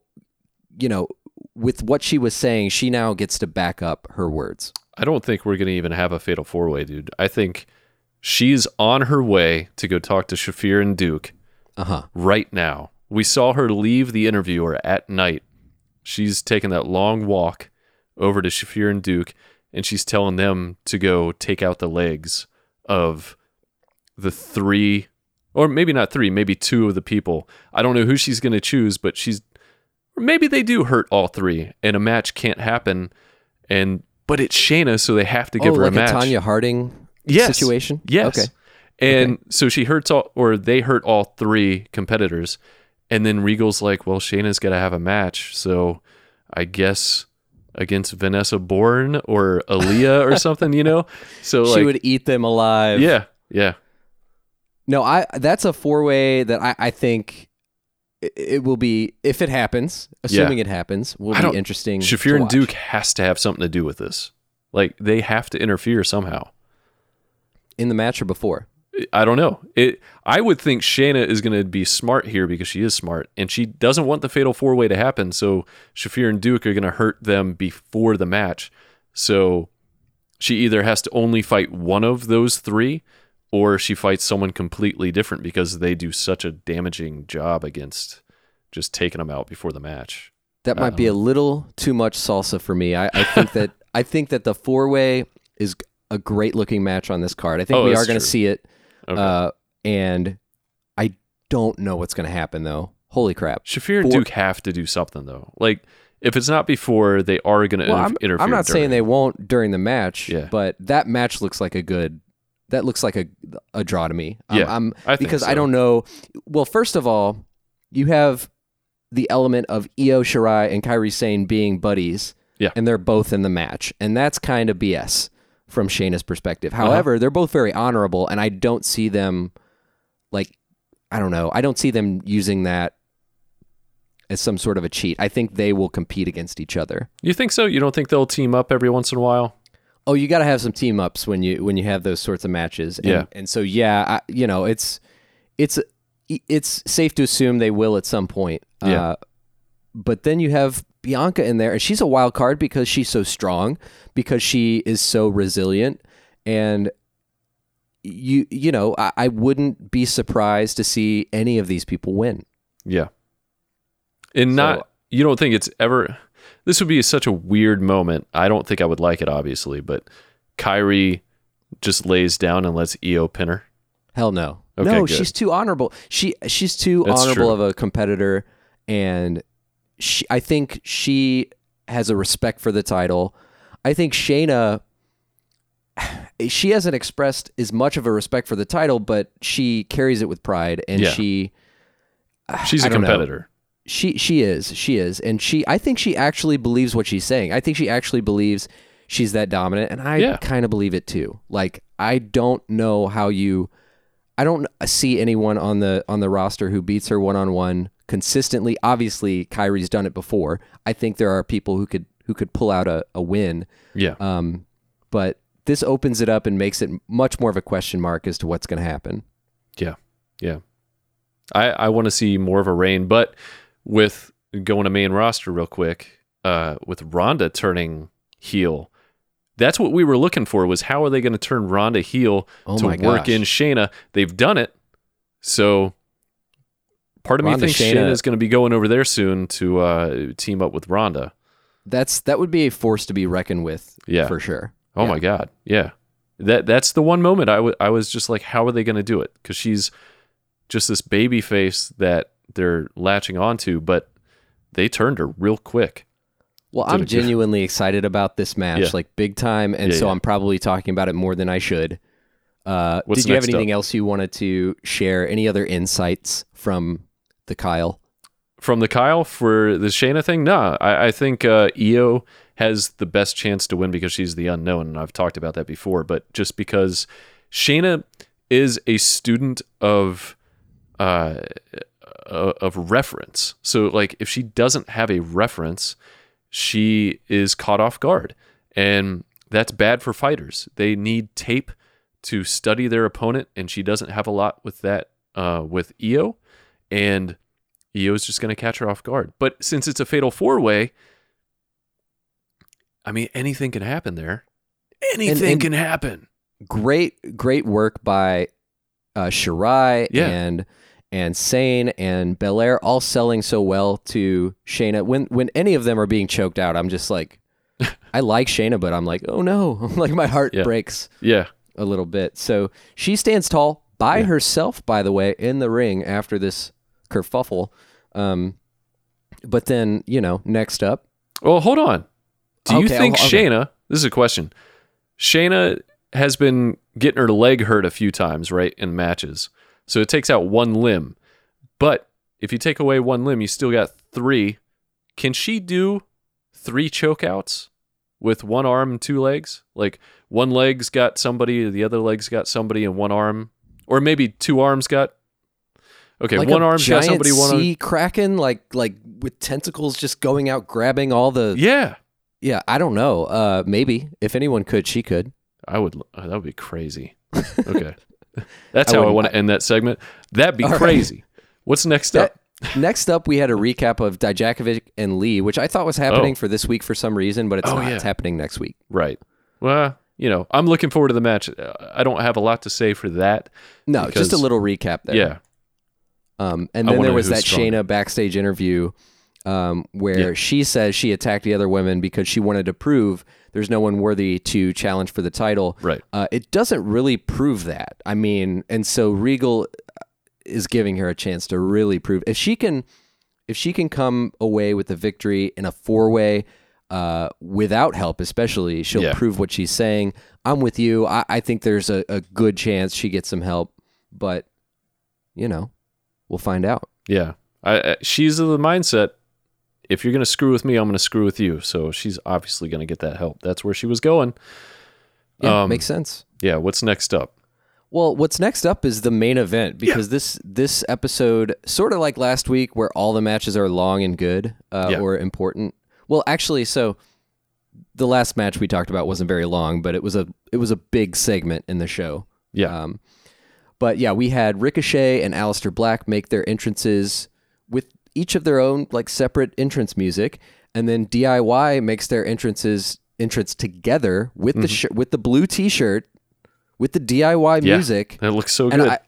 you know, with what she was saying, she now gets to back up her words. I don't think we're gonna even have a Fatal Four Way, dude. I think she's on her way to go talk to Shafir and Duke. Uh huh. right now. We saw her leave the interviewer at night. She's taking that long walk over to Shafir and Duke, and she's telling them to go take out the legs of the three, or maybe not three, maybe two of the people. I don't know who she's going to choose, but she's, maybe they do hurt all three, and a match can't happen. And but it's Shayna, so they have to give oh, her like a match. Tonya Harding Yes. situation. Yes. Okay. And so she hurts all, or they hurt all three competitors. And then Regal's like, well, Shayna's got to have a match. So I guess against Vanessa Borne or Aaliyah or something, you know? So, she like, would eat them alive. yeah, yeah. No, I that's a four way that I, I think it, it will be if it happens, assuming it happens, will I be interesting. Shafir and watch. Duke has to have something to do with this. Like, they have to interfere somehow. in the match or before. I don't know. It. I would think Shayna is going to be smart here because she is smart, and she doesn't want the fatal four way to happen. So Shafir and Duke are going to hurt them before the match. So she either has to only fight one of those three, or she fights someone completely different because they do such a damaging job against just taking them out before the match. That might be a um, little too much salsa for me. I, I think that I think that the four way is a great looking match on this card. I think Oh, we are going to see it, Okay. uh, and I don't know what's going to happen though. Holy crap! Shafir and for- Duke have to do something though. Like if it's not before, they are going to Well, I'm, interfere. I'm not saying they won't during the match, Yeah. but that match looks like a good. That looks like a a draw to me. I'm- Yeah, I'm, I think because I don't know. Well, first of all, you have the element of Io Shirai and Kairi Sane being buddies, Yeah. and they're both in the match, and that's kind of BS from Shayna's perspective. Uh-huh. However, they're both very honorable, and I don't see them like I don't know. I don't see them using that as some sort of a cheat. I think they will compete against each other. You think so? You don't think they'll team up every once in a while? Oh, you got to have some team ups when you when you have those sorts of matches. And, Yeah. and so yeah, I, you know, it's it's it's safe to assume they will at some point. Yeah. Uh, but then you have Bianca in there, and she's a wild card because she's so strong, because she is so resilient, and you you know, I, I wouldn't be surprised to see any of these people win. Yeah. And not you don't think it's ever this would be such a weird moment. I don't think I would like it obviously, but Kairi just lays down and lets Io pin her. Hell no. Okay, no, good. she's too honorable. She she's too That's honorable true. of a competitor and she I think she has a respect for the title. I think Shayna she hasn't expressed as much of a respect for the title, but she carries it with pride and Yeah. she She's I a don't know. competitor. she she is she is and she i think she actually believes what she's saying i think she actually believes she's that dominant and i Yeah. kind of believe it too like i don't know how you i don't see anyone on the on the roster who beats her one-on-one consistently obviously kairi's done it before i think there are people who could who could pull out a, a win Yeah. um but this opens it up and makes it much more of a question mark as to what's going to happen Yeah. Yeah. I, I want to see more of a reign, but with going to main roster real quick, uh, with Ronda turning heel, that's what we were looking for was how are they going to turn Ronda heel Oh to work gosh. in Shayna? They've done it. So part of Ronda, me thinks Shayna- Shayna is going to be going over there soon to uh, team up with Ronda. that's that would be a force to be reckoned with Yeah. for sure Oh Yeah. my god, yeah. That that's the one moment I wa- I was just like, how are they going to do it? Because she's just this baby face that they're latching onto, but they turned her real quick. Well, I'm genuinely excited about this match, Yeah. like big time, and Yeah, so. I'm probably talking about it more than I should. Uh, did you have next up? anything else you wanted to share? Any other insights from the Kyle? From the Kyle for the Shayna thing, nah. I, I think uh, Io has the best chance to win because she's the unknown, and I've talked about that before. But just because Shayna is a student of uh, uh, of reference, so like if she doesn't have a reference, she is caught off guard, and that's bad for fighters. They need tape to study their opponent, and she doesn't have a lot with that uh, with Io, and Io's just going to catch her off guard. But since it's a fatal four way, I mean, anything can happen there. Anything and- can happen. Great, great work by uh, Shirai Yeah. and and Sane and Belair, all selling so well to Shayna. When when any of them are being choked out, I'm just like, I like Shayna, but I'm like, oh no, like my heart Yeah. breaks. Yeah. a little bit. So she stands tall by herself, by the way, in the ring after this kerfuffle. Um, but then, you know, next up, Well, hold on. Do you Okay, think I'll- okay. Shayna, this is a question. Shayna has been getting her leg hurt a few times, right, in matches. So it takes out one limb. But if you take away one limb, you still got three. Can she do three chokeouts with one arm and two legs? Like one leg's got somebody, the other leg's got somebody, and one arm, or maybe two arms got. Okay, like one a arm's got giant somebody, one arm. sea kraken, like like with tentacles just going out, grabbing all the. Yeah, Yeah, I don't know. Uh, maybe if anyone could, she could. I would. uh, That would be crazy. Okay, that's I how I want to end that segment. That'd be All right. crazy. What's next That- up? Next up, we had a recap of Dijakovic and Lee, which I thought was happening Oh. for this week for some reason, but it's Oh, not. yeah. It's happening next week. Right. Well, you know, I'm looking forward to the match. Uh, I don't have a lot to say for that. No, just a little recap there. Yeah. Um, and then there was that. Shayna backstage interview um, where Yeah. she says she attacked the other women because she wanted to prove there's no one worthy to challenge for the title. Right. Uh, it doesn't really prove that. I mean, and so Regal is giving her a chance to really prove if she can. if she can come away with the victory in a four way, uh, without help, especially, she'll Yeah. prove what she's saying. I'm with you. I, I think there's a, a good chance she gets some help, but you know, we'll find out. Yeah, I, I, she's of the mindset. If you're gonna screw with me, I'm gonna screw with you. So she's obviously gonna get that help. That's where she was going. Yeah, Um, makes sense. Yeah. What's next up? Well, what's next up is the main event because this this episode, sort of like last week, where all the matches are long and good uh, Yeah. or important. Well, actually, so the last match we talked about wasn't very long, but it was a it was a big segment in the show. Yeah. Um, but yeah, we had Ricochet and Aleister Black make their entrances with each of their own like separate entrance music, and then DIY makes their entrances entrance together with the sh- with the blue T-shirt with the DIY Mm-hmm. Yeah, music. That looks so And good. I,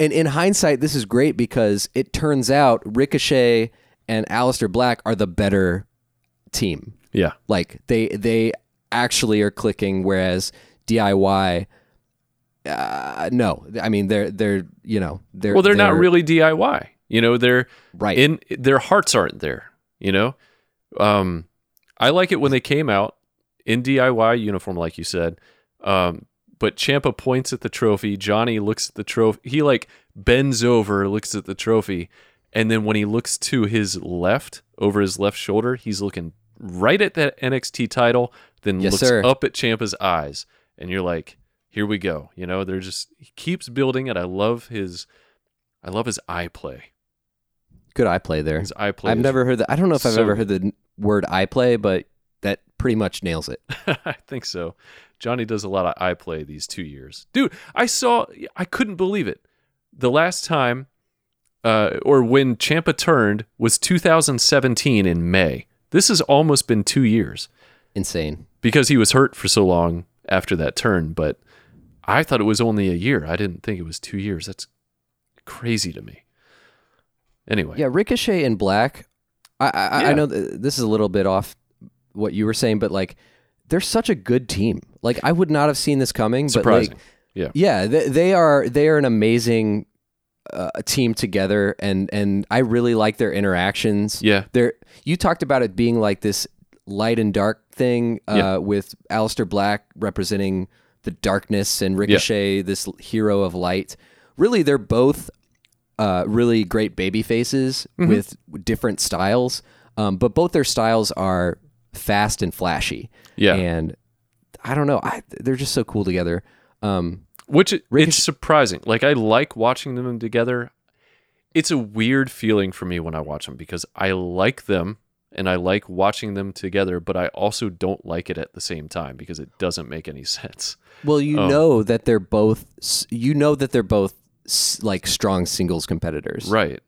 and in hindsight, this is great because it turns out Ricochet and Aleister Black are the better team. yeah. Like they they actually are clicking, whereas DIY. Uh, no, I mean they're they're you know they're Well, they're, not really DIY. You know, they're right. in their hearts aren't there. You know, um, I like it when they came out in DIY uniform, like you said. Um, but Ciampa points at the trophy. Johnny looks at the trophy. He like bends over, looks at the trophy, and then when he looks to his left, over his left shoulder, he's looking right at that NXT title. Then Yes, looks sir. up at Ciampa's eyes, and you're like, "Here we go." You know, they're just he keeps building, it. I love his, I love his eye play. Good eye play there. His eye play. I've never heard that. I don't know if I've ever heard the word eye play, but that pretty much nails it. I think so. Johnny does a lot of eye play these two years. Dude, I saw, I couldn't believe it. The last time, uh, or when Ciampa turned, was 2017 in May. This has almost been two years Insane. because he was hurt for so long after that turn. But I thought it was only a year. I didn't think it was two years. That's crazy to me. Anyway, Yeah, Ricochet and Black. I I, I know th- this is a little bit off what you were saying, but like they're such a good team. Like I would not have seen this coming. surprising. But like, yeah. yeah, they, they are they are an amazing uh, team together, and and I really like their interactions. Yeah. They're you talked about it being like this light and dark thing uh, Yeah. with Aleister Black representing the darkness and Ricochet this hero of light. Really, they're both uh, really great baby faces Mm-hmm. with different styles, um, but both their styles are fast and flashy. Yeah. and I don't know, I, they're just so cool together. Um, Which Ricochet- it's surprising. Like I like watching them together. It's a weird feeling for me when I watch them because I like them and I like watching them together, but I also don't like it at the same time because it doesn't make any sense. Well, you Oh. know that they're both you know that they're both like strong singles competitors. Right.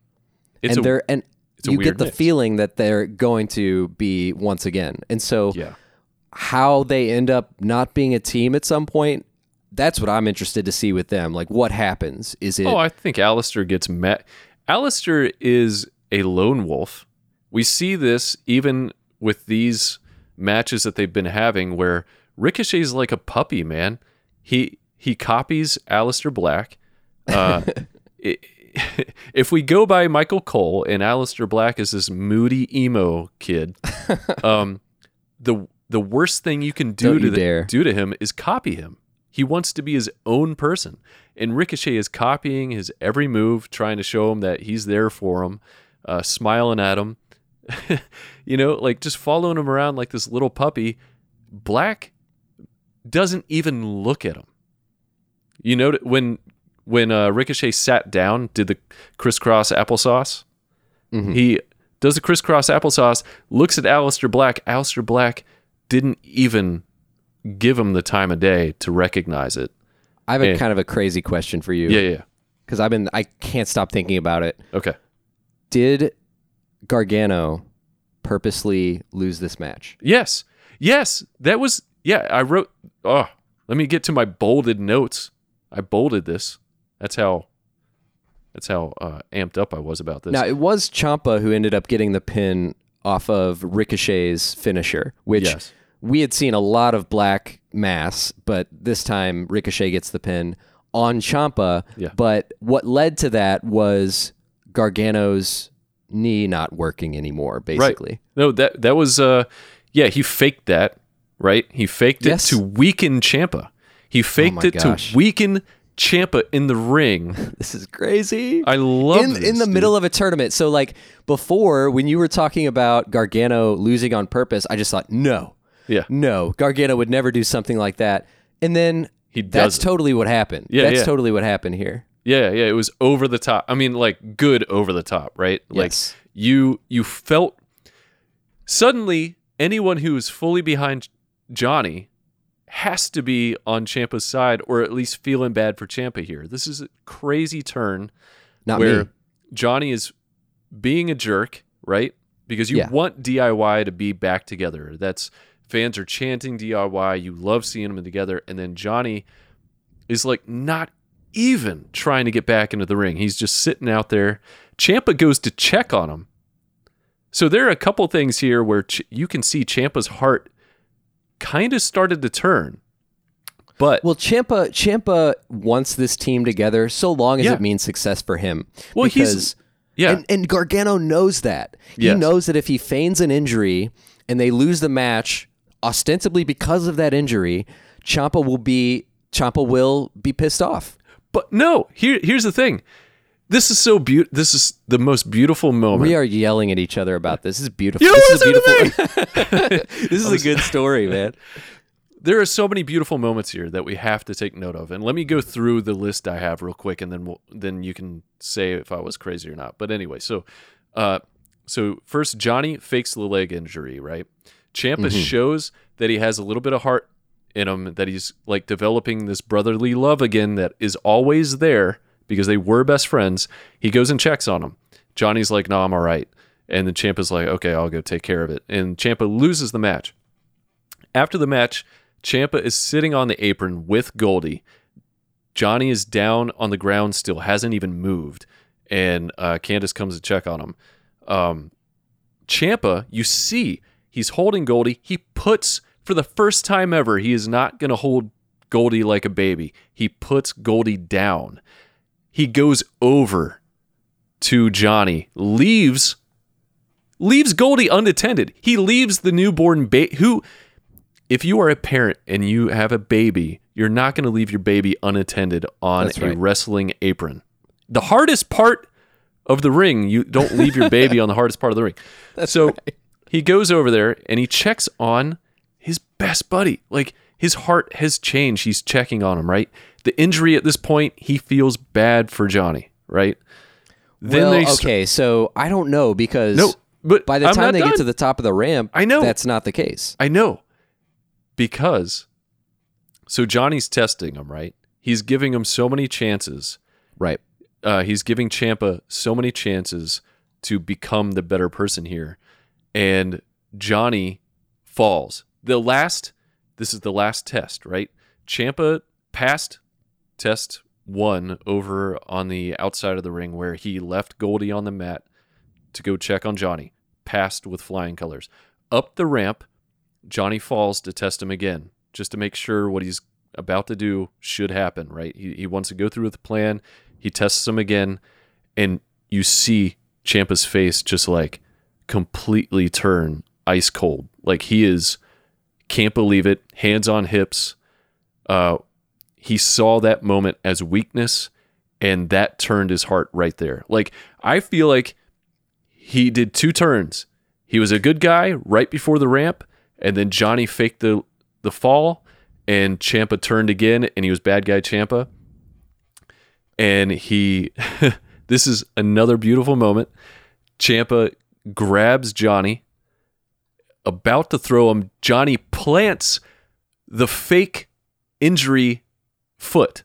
It's and a, they're and you get the mix. feeling that they're going to be once again. And so yeah. how they end up not being a team at some point, that's what I'm interested to see with them. Like what happens? Is it Oh, I think Aleister gets met. Aleister is a lone wolf. We see this even with these matches that they've been having where Ricochet's like a puppy, man. He he copies Aleister Black. Uh, if we go by Michael Cole and Aleister Black is this moody emo kid, um, the the worst thing you can do Don't to the- do to him is copy him. He wants to be his own person. And Ricochet is copying his every move, trying to show him that he's there for him, uh, smiling at him. you know, like just following him around like this little puppy. Black doesn't even look at him. You know, when when uh, Ricochet sat down, did the crisscross applesauce? Mhm. He does the crisscross applesauce, looks at Aleister Black. Aleister Black didn't even give him the time of day to recognize it. I have a Yeah. kind of a crazy question for you. Yeah, yeah. Because I've been I can't stop thinking about it. Okay. Did Gargano purposely lose this match? Yes. Yes. That was yeah, I wrote oh, let me get to my bolded notes. I bolded this. That's how that's how uh, amped up I was about this. Now it was Ciampa who ended up getting the pin off of Ricochet's finisher, which Yes. we had seen a lot of black mass, but this time Ricochet gets the pin on Ciampa. Yeah. But what led to that was Gargano's knee not working anymore, basically. No, that that was uh yeah, he faked that, right? He faked Yes. it to weaken Ciampa. He faked my it gosh. to weaken Ciampa in the ring. This is crazy. I love in this, in the dude. middle of a tournament. So like before, when you were talking about Gargano losing on purpose, I just thought, no, Yeah. no, Gargano would never do something like that. And then He that's does totally what happened. Yeah, that's yeah. totally what happened here. Yeah, yeah, it was over the top. I mean, like good over the top, right? Like Yes. you you felt suddenly anyone who is fully behind Johnny has to be on Ciampa's side or at least feeling bad for Ciampa here. This is a crazy turn Not where me. Johnny is being a jerk, right? Because you Yeah. want DIY to be back together. That's fans are chanting DIY. You love seeing them together, and then Johnny is like not even trying to get back into the ring. He's just sitting out there. Ciampa goes to check on him. So there are a couple things here where Ch- you can see Ciampa's heart kind of started to turn. But Well, Ciampa Ciampa wants this team together so long as Yeah. it means success for him. Well, he's- yeah, and, and Gargano knows that. He Yes. knows that if he feigns an injury and they lose the match, ostensibly because of that injury, Ciampa will be Ciampa will be pissed off. But no, here here's the thing. This is so beautiful. This is the most beautiful moment. We are yelling at each other about this. This is beautiful. You this is beautiful. this is a good story, man. there are so many beautiful moments here that we have to take note of. And let me go through the list I have real quick, and then we'll, then you can say if I was crazy or not. But anyway, so uh, so first Johnny fakes the leg injury, right? Ciampa shows that he has a little bit of heart in him, that he's like developing this brotherly love again that is always there because they were best friends. He goes and checks on him. Johnny's like, "No, I'm all right," and then Ciampa's like, "Okay, I'll go take care of it." And Ciampa loses the match. After the match, Ciampa is sitting on the apron with Goldie. Johnny is down on the ground still, hasn't even moved, and uh, Candace comes to check on him. Um, Ciampa, you see, he's holding Goldie. He puts, for the first time ever, he is not going to hold Goldie like a baby. He puts Goldie down. He goes over to Johnny, leaves leaves Goldie unattended. He leaves the newborn baby who if you are a parent and you have a baby, you're not going to leave your baby unattended on That's a right. wrestling apron. The hardest part of the ring, you don't leave your baby on the hardest part of the ring. That's so he goes over there and he checks on his best buddy. Like his heart has changed. He's checking on him, right? The injury at this point, he feels bad for Johnny, right? well, they st- okay, so I don't know because No, but by the I'm time they done. get to the top of the ramp, I know. that's not the case. I know. Because so Johnny's testing him, right? He's giving him so many chances. Right. Uh, he's giving Ciampa so many chances to become the better person here. And Johnny falls. The last this is the last test, right? Ciampa passed test one over on the outside of the ring where he left Goldie on the mat to go check on Johnny. Passed with flying colors. Up the ramp, Johnny falls to test him again, just to make sure what he's about to do should happen, right? He, he wants to go through with the plan. He tests him again, and you see Ciampa's face just like completely turn ice cold. Like he is, can't believe it, hands on hips. Uh, he saw that moment as weakness, and that turned his heart right there. Like, I feel like he did two turns. He was a good guy right before the ramp, and then Johnny faked the the fall, and Ciampa turned again, and he was bad guy Ciampa. And he, this is another beautiful moment. Ciampa grabs Johnny, about to throw him. Johnny plants the fake injury foot,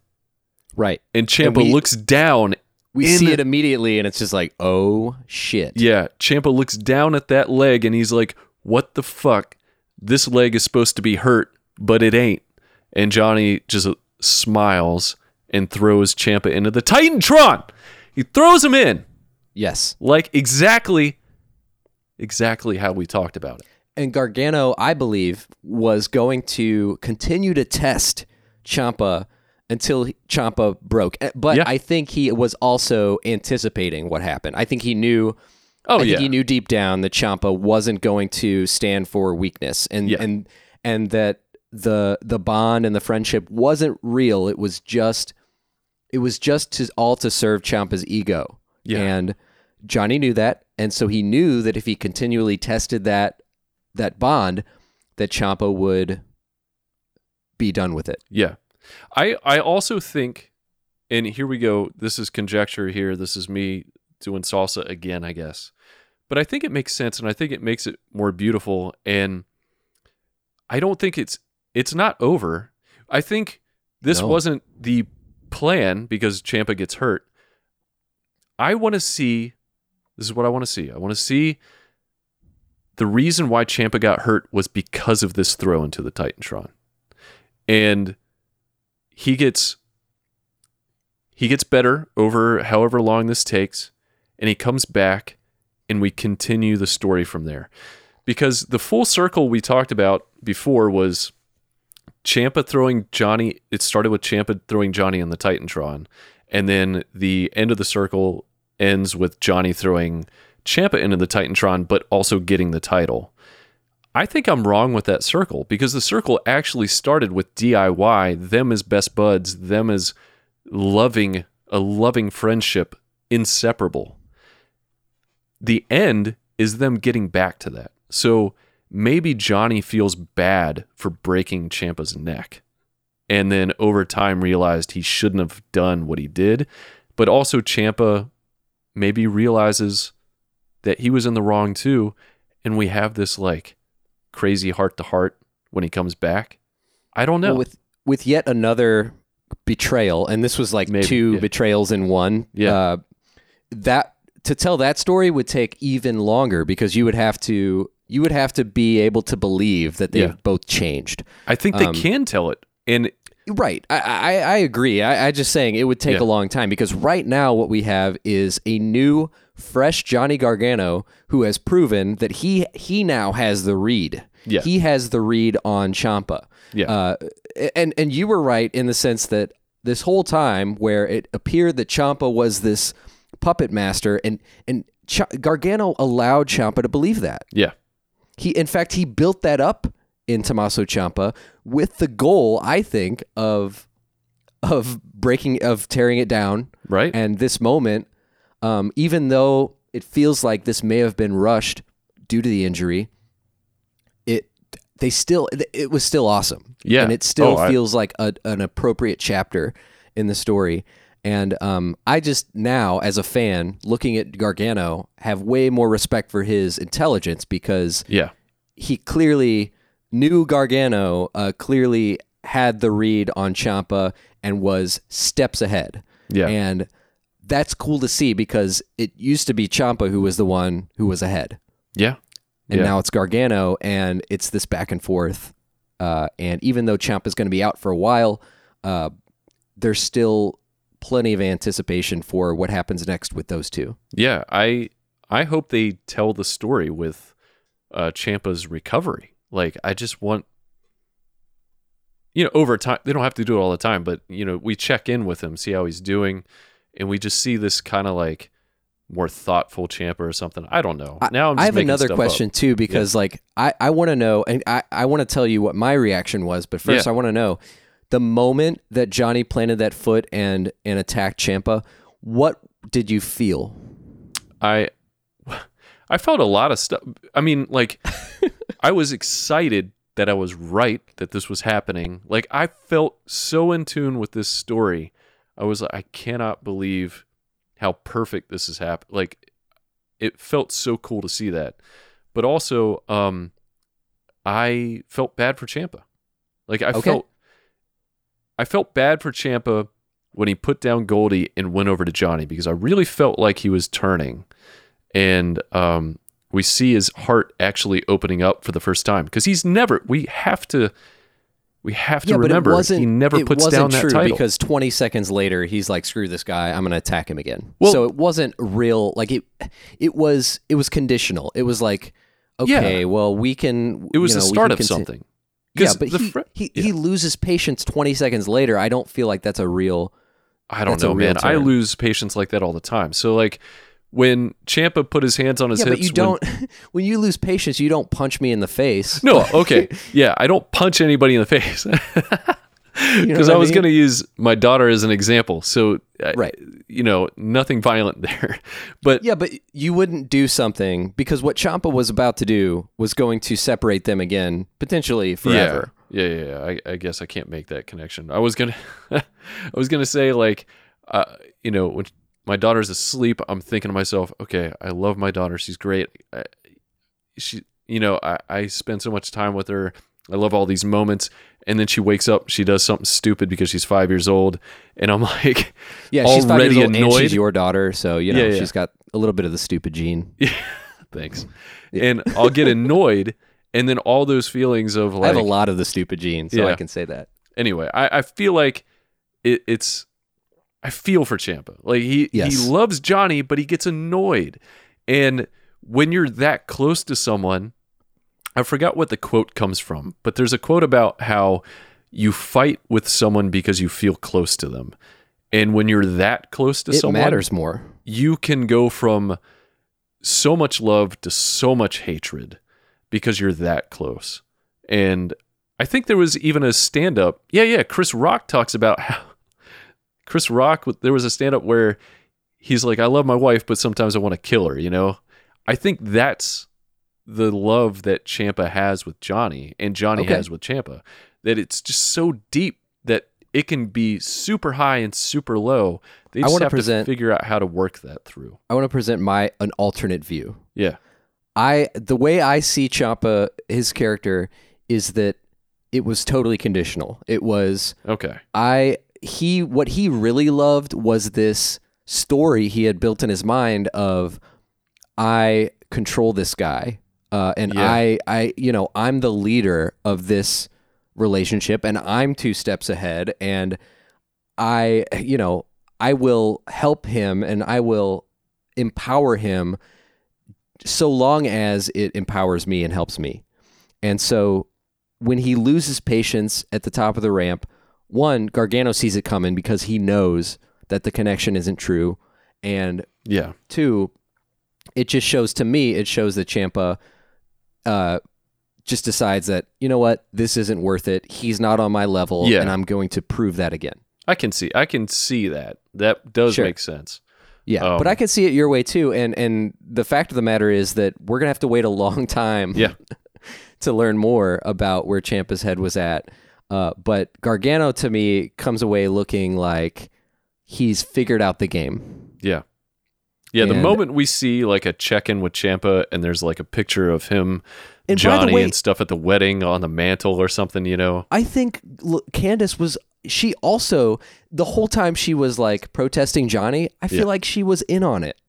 Right. and Ciampa looks down. We see it immediately and it's just like, oh shit. Yeah, Ciampa looks down at that leg and he's like, "What the fuck? This leg is supposed to be hurt, but it ain't." And Johnny just smiles and throws Ciampa into the Titantron. He throws him in Yes. like exactly, exactly how we talked about it. And Gargano, I believe, was going to continue to test Ciampa until Ciampa broke. Eh, But Yeah. I think he was also anticipating what happened. I think he knew Oh I think yeah, he knew deep down that Ciampa wasn't going to stand for weakness, and Yeah. and and that the the bond and the friendship wasn't real. It was just it was just to all to serve Ciampa's ego. Yeah. And Johnny knew that, and so he knew that if he continually tested that that bond, that Ciampa would be done with it. Yeah. I I also think and here we go, this is conjecture here. This is me doing salsa again, I guess. But I think it makes sense and I think it makes it more beautiful and I don't think it's it's not over. I think this No. wasn't the plan because Ciampa gets hurt. I want to see this is what I want to see. I want to see the reason why Ciampa got hurt was because of this throw into the Titantron. And he gets he gets better over however long this takes and he comes back and we continue the story from there. Because the full circle we talked about before was Ciampa throwing Johnny it started with Ciampa throwing Johnny in the Titantron and then the end of the circle ends with Johnny throwing Ciampa into the Titantron but also getting the title I think I'm wrong with that circle because the circle actually started with DIY, them as best buds, them as loving a loving friendship, inseparable. The end is them getting back to that. So maybe Johnny feels bad for breaking Ciampa's neck and then over time realized he shouldn't have done what he did, but also Ciampa maybe realizes that he was in the wrong too and we have this like crazy heart to heart when he comes back. I don't know. Well, with with yet another betrayal, and this was like Maybe, two yeah. betrayals in one. Yeah. Uh, that to tell that story would take even longer because you would have to you would have to be able to believe that they've Yeah. both changed. I think they um, can tell it. And Right. I I, I agree. I, I just saying it would take Yeah. a long time because right now what we have is a new, fresh Johnny Gargano who has proven that he he now has the read. Yeah. He has the read on Ciampa. Yeah. Uh, and and you were right in the sense that this whole time where it appeared that Ciampa was this puppet master and and Ch- Gargano allowed Ciampa to believe that. yeah. He, in fact, he built that up in Tommaso Ciampa with the goal, I think, of of breaking, of tearing it down. Right. And this moment, um, even though it feels like this may have been rushed due to the injury, it they still it was still awesome. Yeah. and it still Oh, I- feels like a, an appropriate chapter in the story. And um, I just now, as a fan, looking at Gargano, have way more respect for his intelligence because yeah. he clearly knew Gargano, uh, clearly had the read on Ciampa, and was steps ahead. Yeah. And that's cool to see because it used to be Ciampa who was the one who was ahead. Yeah. And Yeah. now it's Gargano, and it's this back and forth. Uh, and even though Ciampa's going to be out for a while, uh, there's still plenty of anticipation for what happens next with those two. Yeah, I I hope they tell the story with uh Ciampa's recovery. Like I just want you know, over time they don't have to do it all the time, but you know, we check in with him, see how he's doing, and we just see this kind of like more thoughtful Ciampa or something. I don't know. I- now I'm just I have another question up. too because like I, I want to know and I, I want to tell you what my reaction was, but first Yeah. I want to know the moment that Johnny planted that foot and and attacked Ciampa, what did you feel? I I felt a lot of stuff. I mean, like I was excited that I was right that this was happening. Like I felt so in tune with this story. I was like, I cannot believe how perfect this has happened. Like it felt so cool to see that. But also, um, I felt bad for Ciampa. Like I Okay. felt I felt bad for Ciampa when he put down Goldie and went over to Johnny because I really felt like he was turning. And um, we see his heart actually opening up for the first time because he's never. We have to. We have to remember but it wasn't, he never puts down that title. because 20 seconds later he's like screw this guy i'm gonna attack him again Well- so it wasn't real like it it was it was conditional it was like okay Yeah. well we can it was you the know, we start of something. Yeah, but the he, fr- he, yeah. he loses patience 20 seconds later i don't feel like that's a real I don't know, man. I lose patience like that all the time. So like when Ciampa put his hands on his Yeah, hips. but you when- don't. When you lose patience, you don't punch me in the face. No, okay. Yeah, I don't punch anybody in the face. You know Because I was going to use my daughter as an example. So, Right. you know, nothing violent there. But Yeah, but you wouldn't do something because what Ciampa was about to do was going to separate them again, potentially forever. Yeah, yeah, yeah. I, I guess I can't make that connection. I was gonna, I was gonna say like, uh, you know, when my daughter's asleep, I'm thinking to myself, okay, I love my daughter. She's great. I, she, you know, I, I spend so much time with her. I love all these moments. And then she wakes up, she does something stupid because she's five years old, and I'm like, Yeah, she's already annoyed. she's your daughter, so you know Yeah, yeah. she's got a little bit of the stupid gene. Thanks. And I'll get annoyed, and then all those feelings of I like, have a lot of the stupid gene, so I can say that. anyway, I, I feel like it, it's I feel for Ciampa. Like he Yes. he loves Johnny, but he gets annoyed. And when you're that close to someone, I forgot what the quote comes from, but there's a quote about how you fight with someone because you feel close to them. And when you're that close to It someone, matters more. you can go from so much love to so much hatred because you're that close. And I think there was even a stand up. Yeah, yeah. Chris Rock talks about how Chris Rock, there was a stand up where he's like, I love my wife, but sometimes I want to kill her, you know? I think that's the love that Ciampa has with Johnny and Johnny Okay. has with Ciampa. That it's just so deep that it can be super high and super low. They I just wanna have present- to figure out how to work that through. I want to present my an alternate view. Yeah. I the way I see Ciampa, his character, is that it was totally conditional. It was Okay. I he what he really loved was this story he had built in his mind of I control this guy uh, and Yeah. I I you know I'm the leader of this relationship and I'm two steps ahead and I you know I will help him and I will empower him so long as it empowers me and helps me. And so when he loses patience at the top of the ramp, one, Gargano sees it coming because he knows that the connection isn't true. And Yeah. two, it just shows to me, it shows that Ciampa uh, just decides that, you know what, this isn't worth it. He's not on my level, Yeah. and I'm going to prove that again. I can see I can see that. That does Sure. make sense. Yeah, Um, but I can see it your way too. And and the fact of the matter is that we're gonna have to wait a long time. Yeah. to learn more about where Ciampa's head was at. Uh, but Gargano to me comes away looking like he's figured out the game. Yeah. Yeah, the moment we see like a check-in with Ciampa and there's like a picture of him, And Johnny way- and stuff at the wedding on the mantle or something, you know. I think Candice was. She also the whole time she was like protesting Johnny. I feel Yeah. like she was in on it.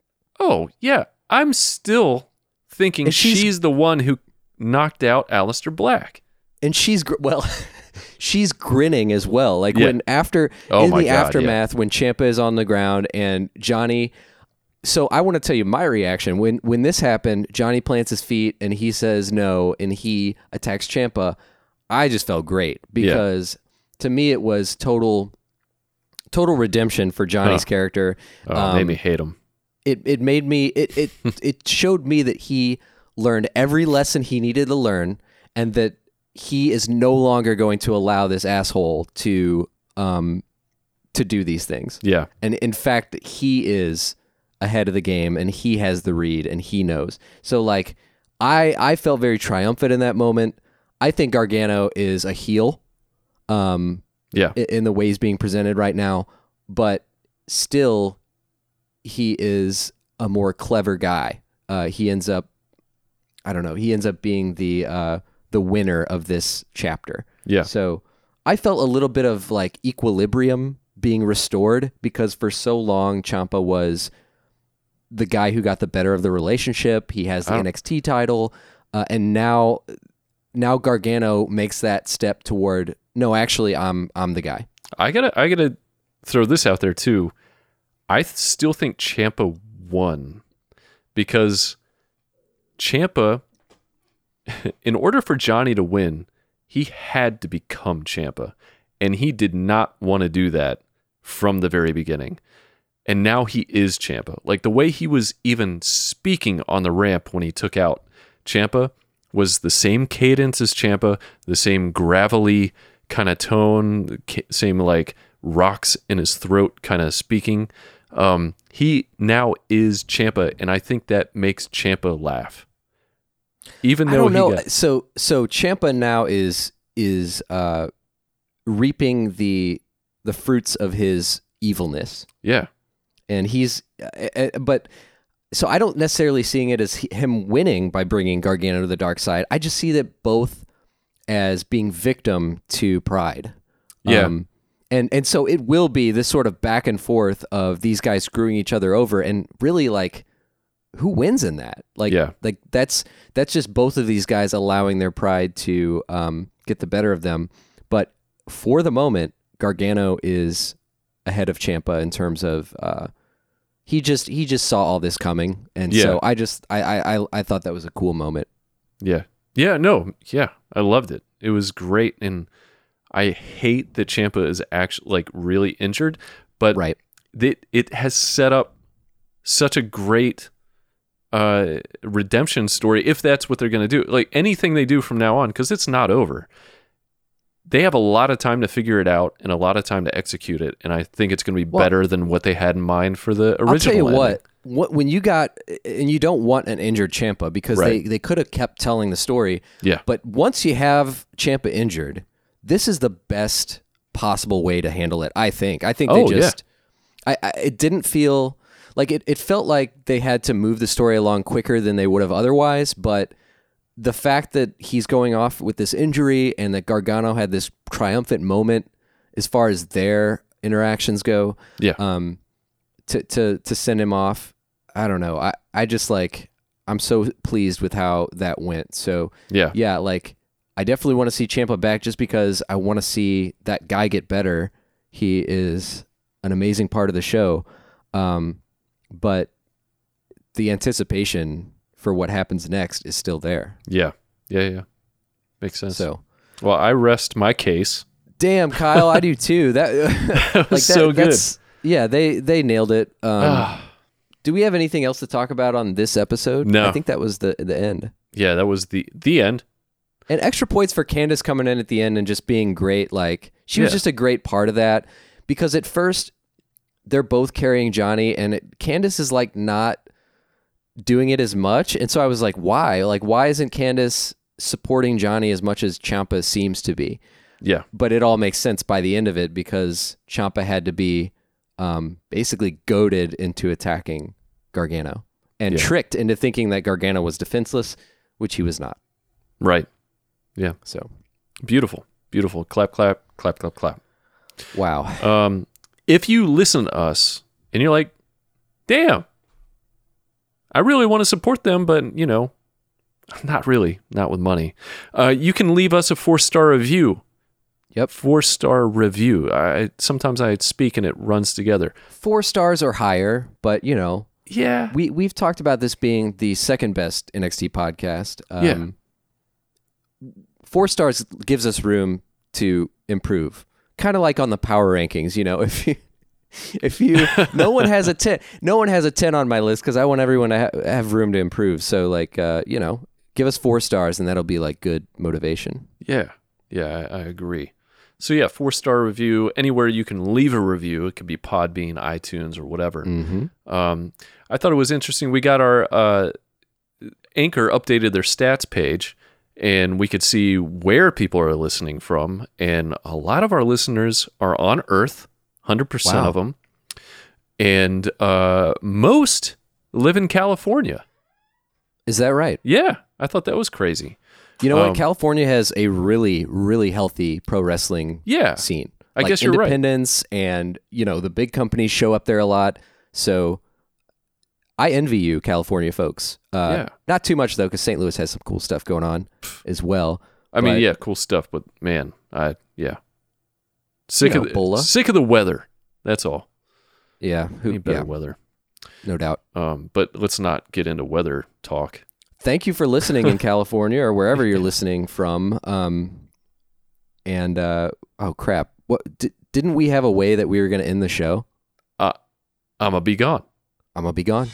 Oh, yeah. I'm still thinking she's- she's, the one who knocked out Aleister Black. and she's well she's grinning as well like Yeah. when after Oh in the God, yeah. aftermath when ciampa is on the ground and johnny so i want to tell you my reaction when when this happened johnny plants his feet and he says no and he attacks ciampa i just felt great because to me it was total total redemption for johnny's Huh. character Oh, made Um, me hate him. it it made me it it it showed me that he learned every lesson he needed to learn and that he is no longer going to allow this asshole to um to do these things. Yeah. And in fact he is ahead of the game and he has the read and he knows. So like I I felt very triumphant in that moment. I think Gargano is a heel. Um Yeah. in the ways being presented right now, but still, he is a more clever guy. Uh, he ends up, I don't know, he ends up being the uh, the winner of this chapter. Yeah. So I felt a little bit of like equilibrium being restored because for so long Ciampa was the guy who got the better of the relationship. He has the Oh. NXT title, uh, and now now Gargano makes that step toward no, actually, I'm I'm the guy. I gotta I gotta throw this out there too. I th- still think Ciampa won because Ciampa, in order for Johnny to win, he had to become Ciampa, and he did not want to do that from the very beginning. and now he is Ciampa. Like the way he was even speaking on the ramp when he took out Ciampa was the same cadence as Ciampa, the same gravelly kind of tone, same like rocks in his throat kind of speaking. Um, he now is Ciampa, and I think that makes Ciampa laugh. Even I though don't know. got, so so Ciampa now is is uh, reaping the the fruits of his evilness, yeah, and he's uh, uh, but. So I don't necessarily seeing it as him winning by bringing Gargano to the dark side. I just see that both as being victim to pride. Yeah. and and so it will be this sort of back and forth of these guys screwing each other over, and really like who wins in that? Like, Yeah. like that's that's just both of these guys allowing their pride to um, get the better of them. But for the moment, Gargano is ahead of Ciampa in terms of uh, he just he just saw all this coming, and Yeah. so I just I, I I I thought that was a cool moment. Yeah. Yeah, no. Yeah. I loved it. It was great and I hate that Ciampa is actually like really injured, but Right. it it has set up such a great uh redemption story if that's what they're going to do. Like anything they do from now on cuz it's not over. They have a lot of time to figure it out and a lot of time to execute it and I think it's going to be Well- better than what they had in mind for the original I'll tell you ending. what, what when you got and you don't want an injured Ciampa because Right. they they could have kept telling the story. Yeah. But once you have Ciampa injured, this is the best possible way to handle it. I think. I think they Oh, yeah. just. I, I it didn't feel like it. It felt like they had to move the story along quicker than they would have otherwise. But the fact that he's going off with this injury and that Gargano had this triumphant moment as far as their interactions go, Yeah. um, to to to send him off. I don't know. I I just like I'm so pleased with how that went. So yeah. yeah, like I definitely want to see Ciampa back just because I want to see that guy get better. He is an amazing part of the show. Um, but the anticipation for what happens next is still there. Yeah. Yeah, yeah. Makes sense. So Well, I rest my case. damn, Kyle, I do too. That like that, so good. that's- Yeah, they they nailed it. Um, Ah, do we have anything else to talk about on this episode? No. I think that was the the end. yeah, that was the the end. And extra points for Candice coming in at the end and just being great. Like she was just a great part of that because at first they're both carrying Johnny and it, Candice is like not doing it as much. And so I was like, why? Like, why isn't Candice supporting Johnny as much as Ciampa seems to be? Yeah. But it all makes sense by the end of it because Ciampa had to be um, basically goaded into attacking Gargano and Yeah. tricked into thinking that Gargano was defenseless, which he was not. Right. Yeah. So, Beautiful. Beautiful. Clap, clap, clap, clap, clap. wow. Um, if you listen to us and you're like, damn, I really want to support them, but you know, not really, not with money. Uh, you can leave us a four star review. Yep. Four star review. I sometimes I speak and it runs together. four stars or higher, but you know, Yeah. we we've talked about this being the second best NXT podcast. Um, Yeah. Four stars gives us room to improve. Kind of like on the power rankings, you know, if you if you no one has a 10 no one has a 10 on my list cuz I want everyone to ha- have room to improve. So like uh, you know, give us 4 stars and that'll be like good motivation. Yeah, yeah, I, I agree. So yeah, four star review anywhere you can leave a review. It could be Podbean, iTunes, or whatever. Mhm. Um, I thought it was interesting. We got our uh, Anchor updated their stats page, and we could see where people are listening from. And a lot of our listeners are on Earth, hundred percent Wow. of them, and uh, most live in California. Is that right? Yeah, I thought that was crazy. You know Um, what? California has a really really healthy pro wrestling Yeah, scene. I Like guess you're right. independence and you know the big companies show up there a lot. So I envy you, California folks. Uh, Yeah. Not too much though, because St. Louis has some cool stuff going on as well. I mean, yeah, cool stuff, but man, I yeah, sick You of the, Bola. sick of the weather. That's all. Yeah, who, Need better yeah, weather. no doubt. Um, but let's not get into weather talk. Thank you for listening in California or wherever you're listening from. Um, and uh, oh crap, what di- didn't we have a way that we were going to end the show? I'ma be gone. I'm gonna be gone.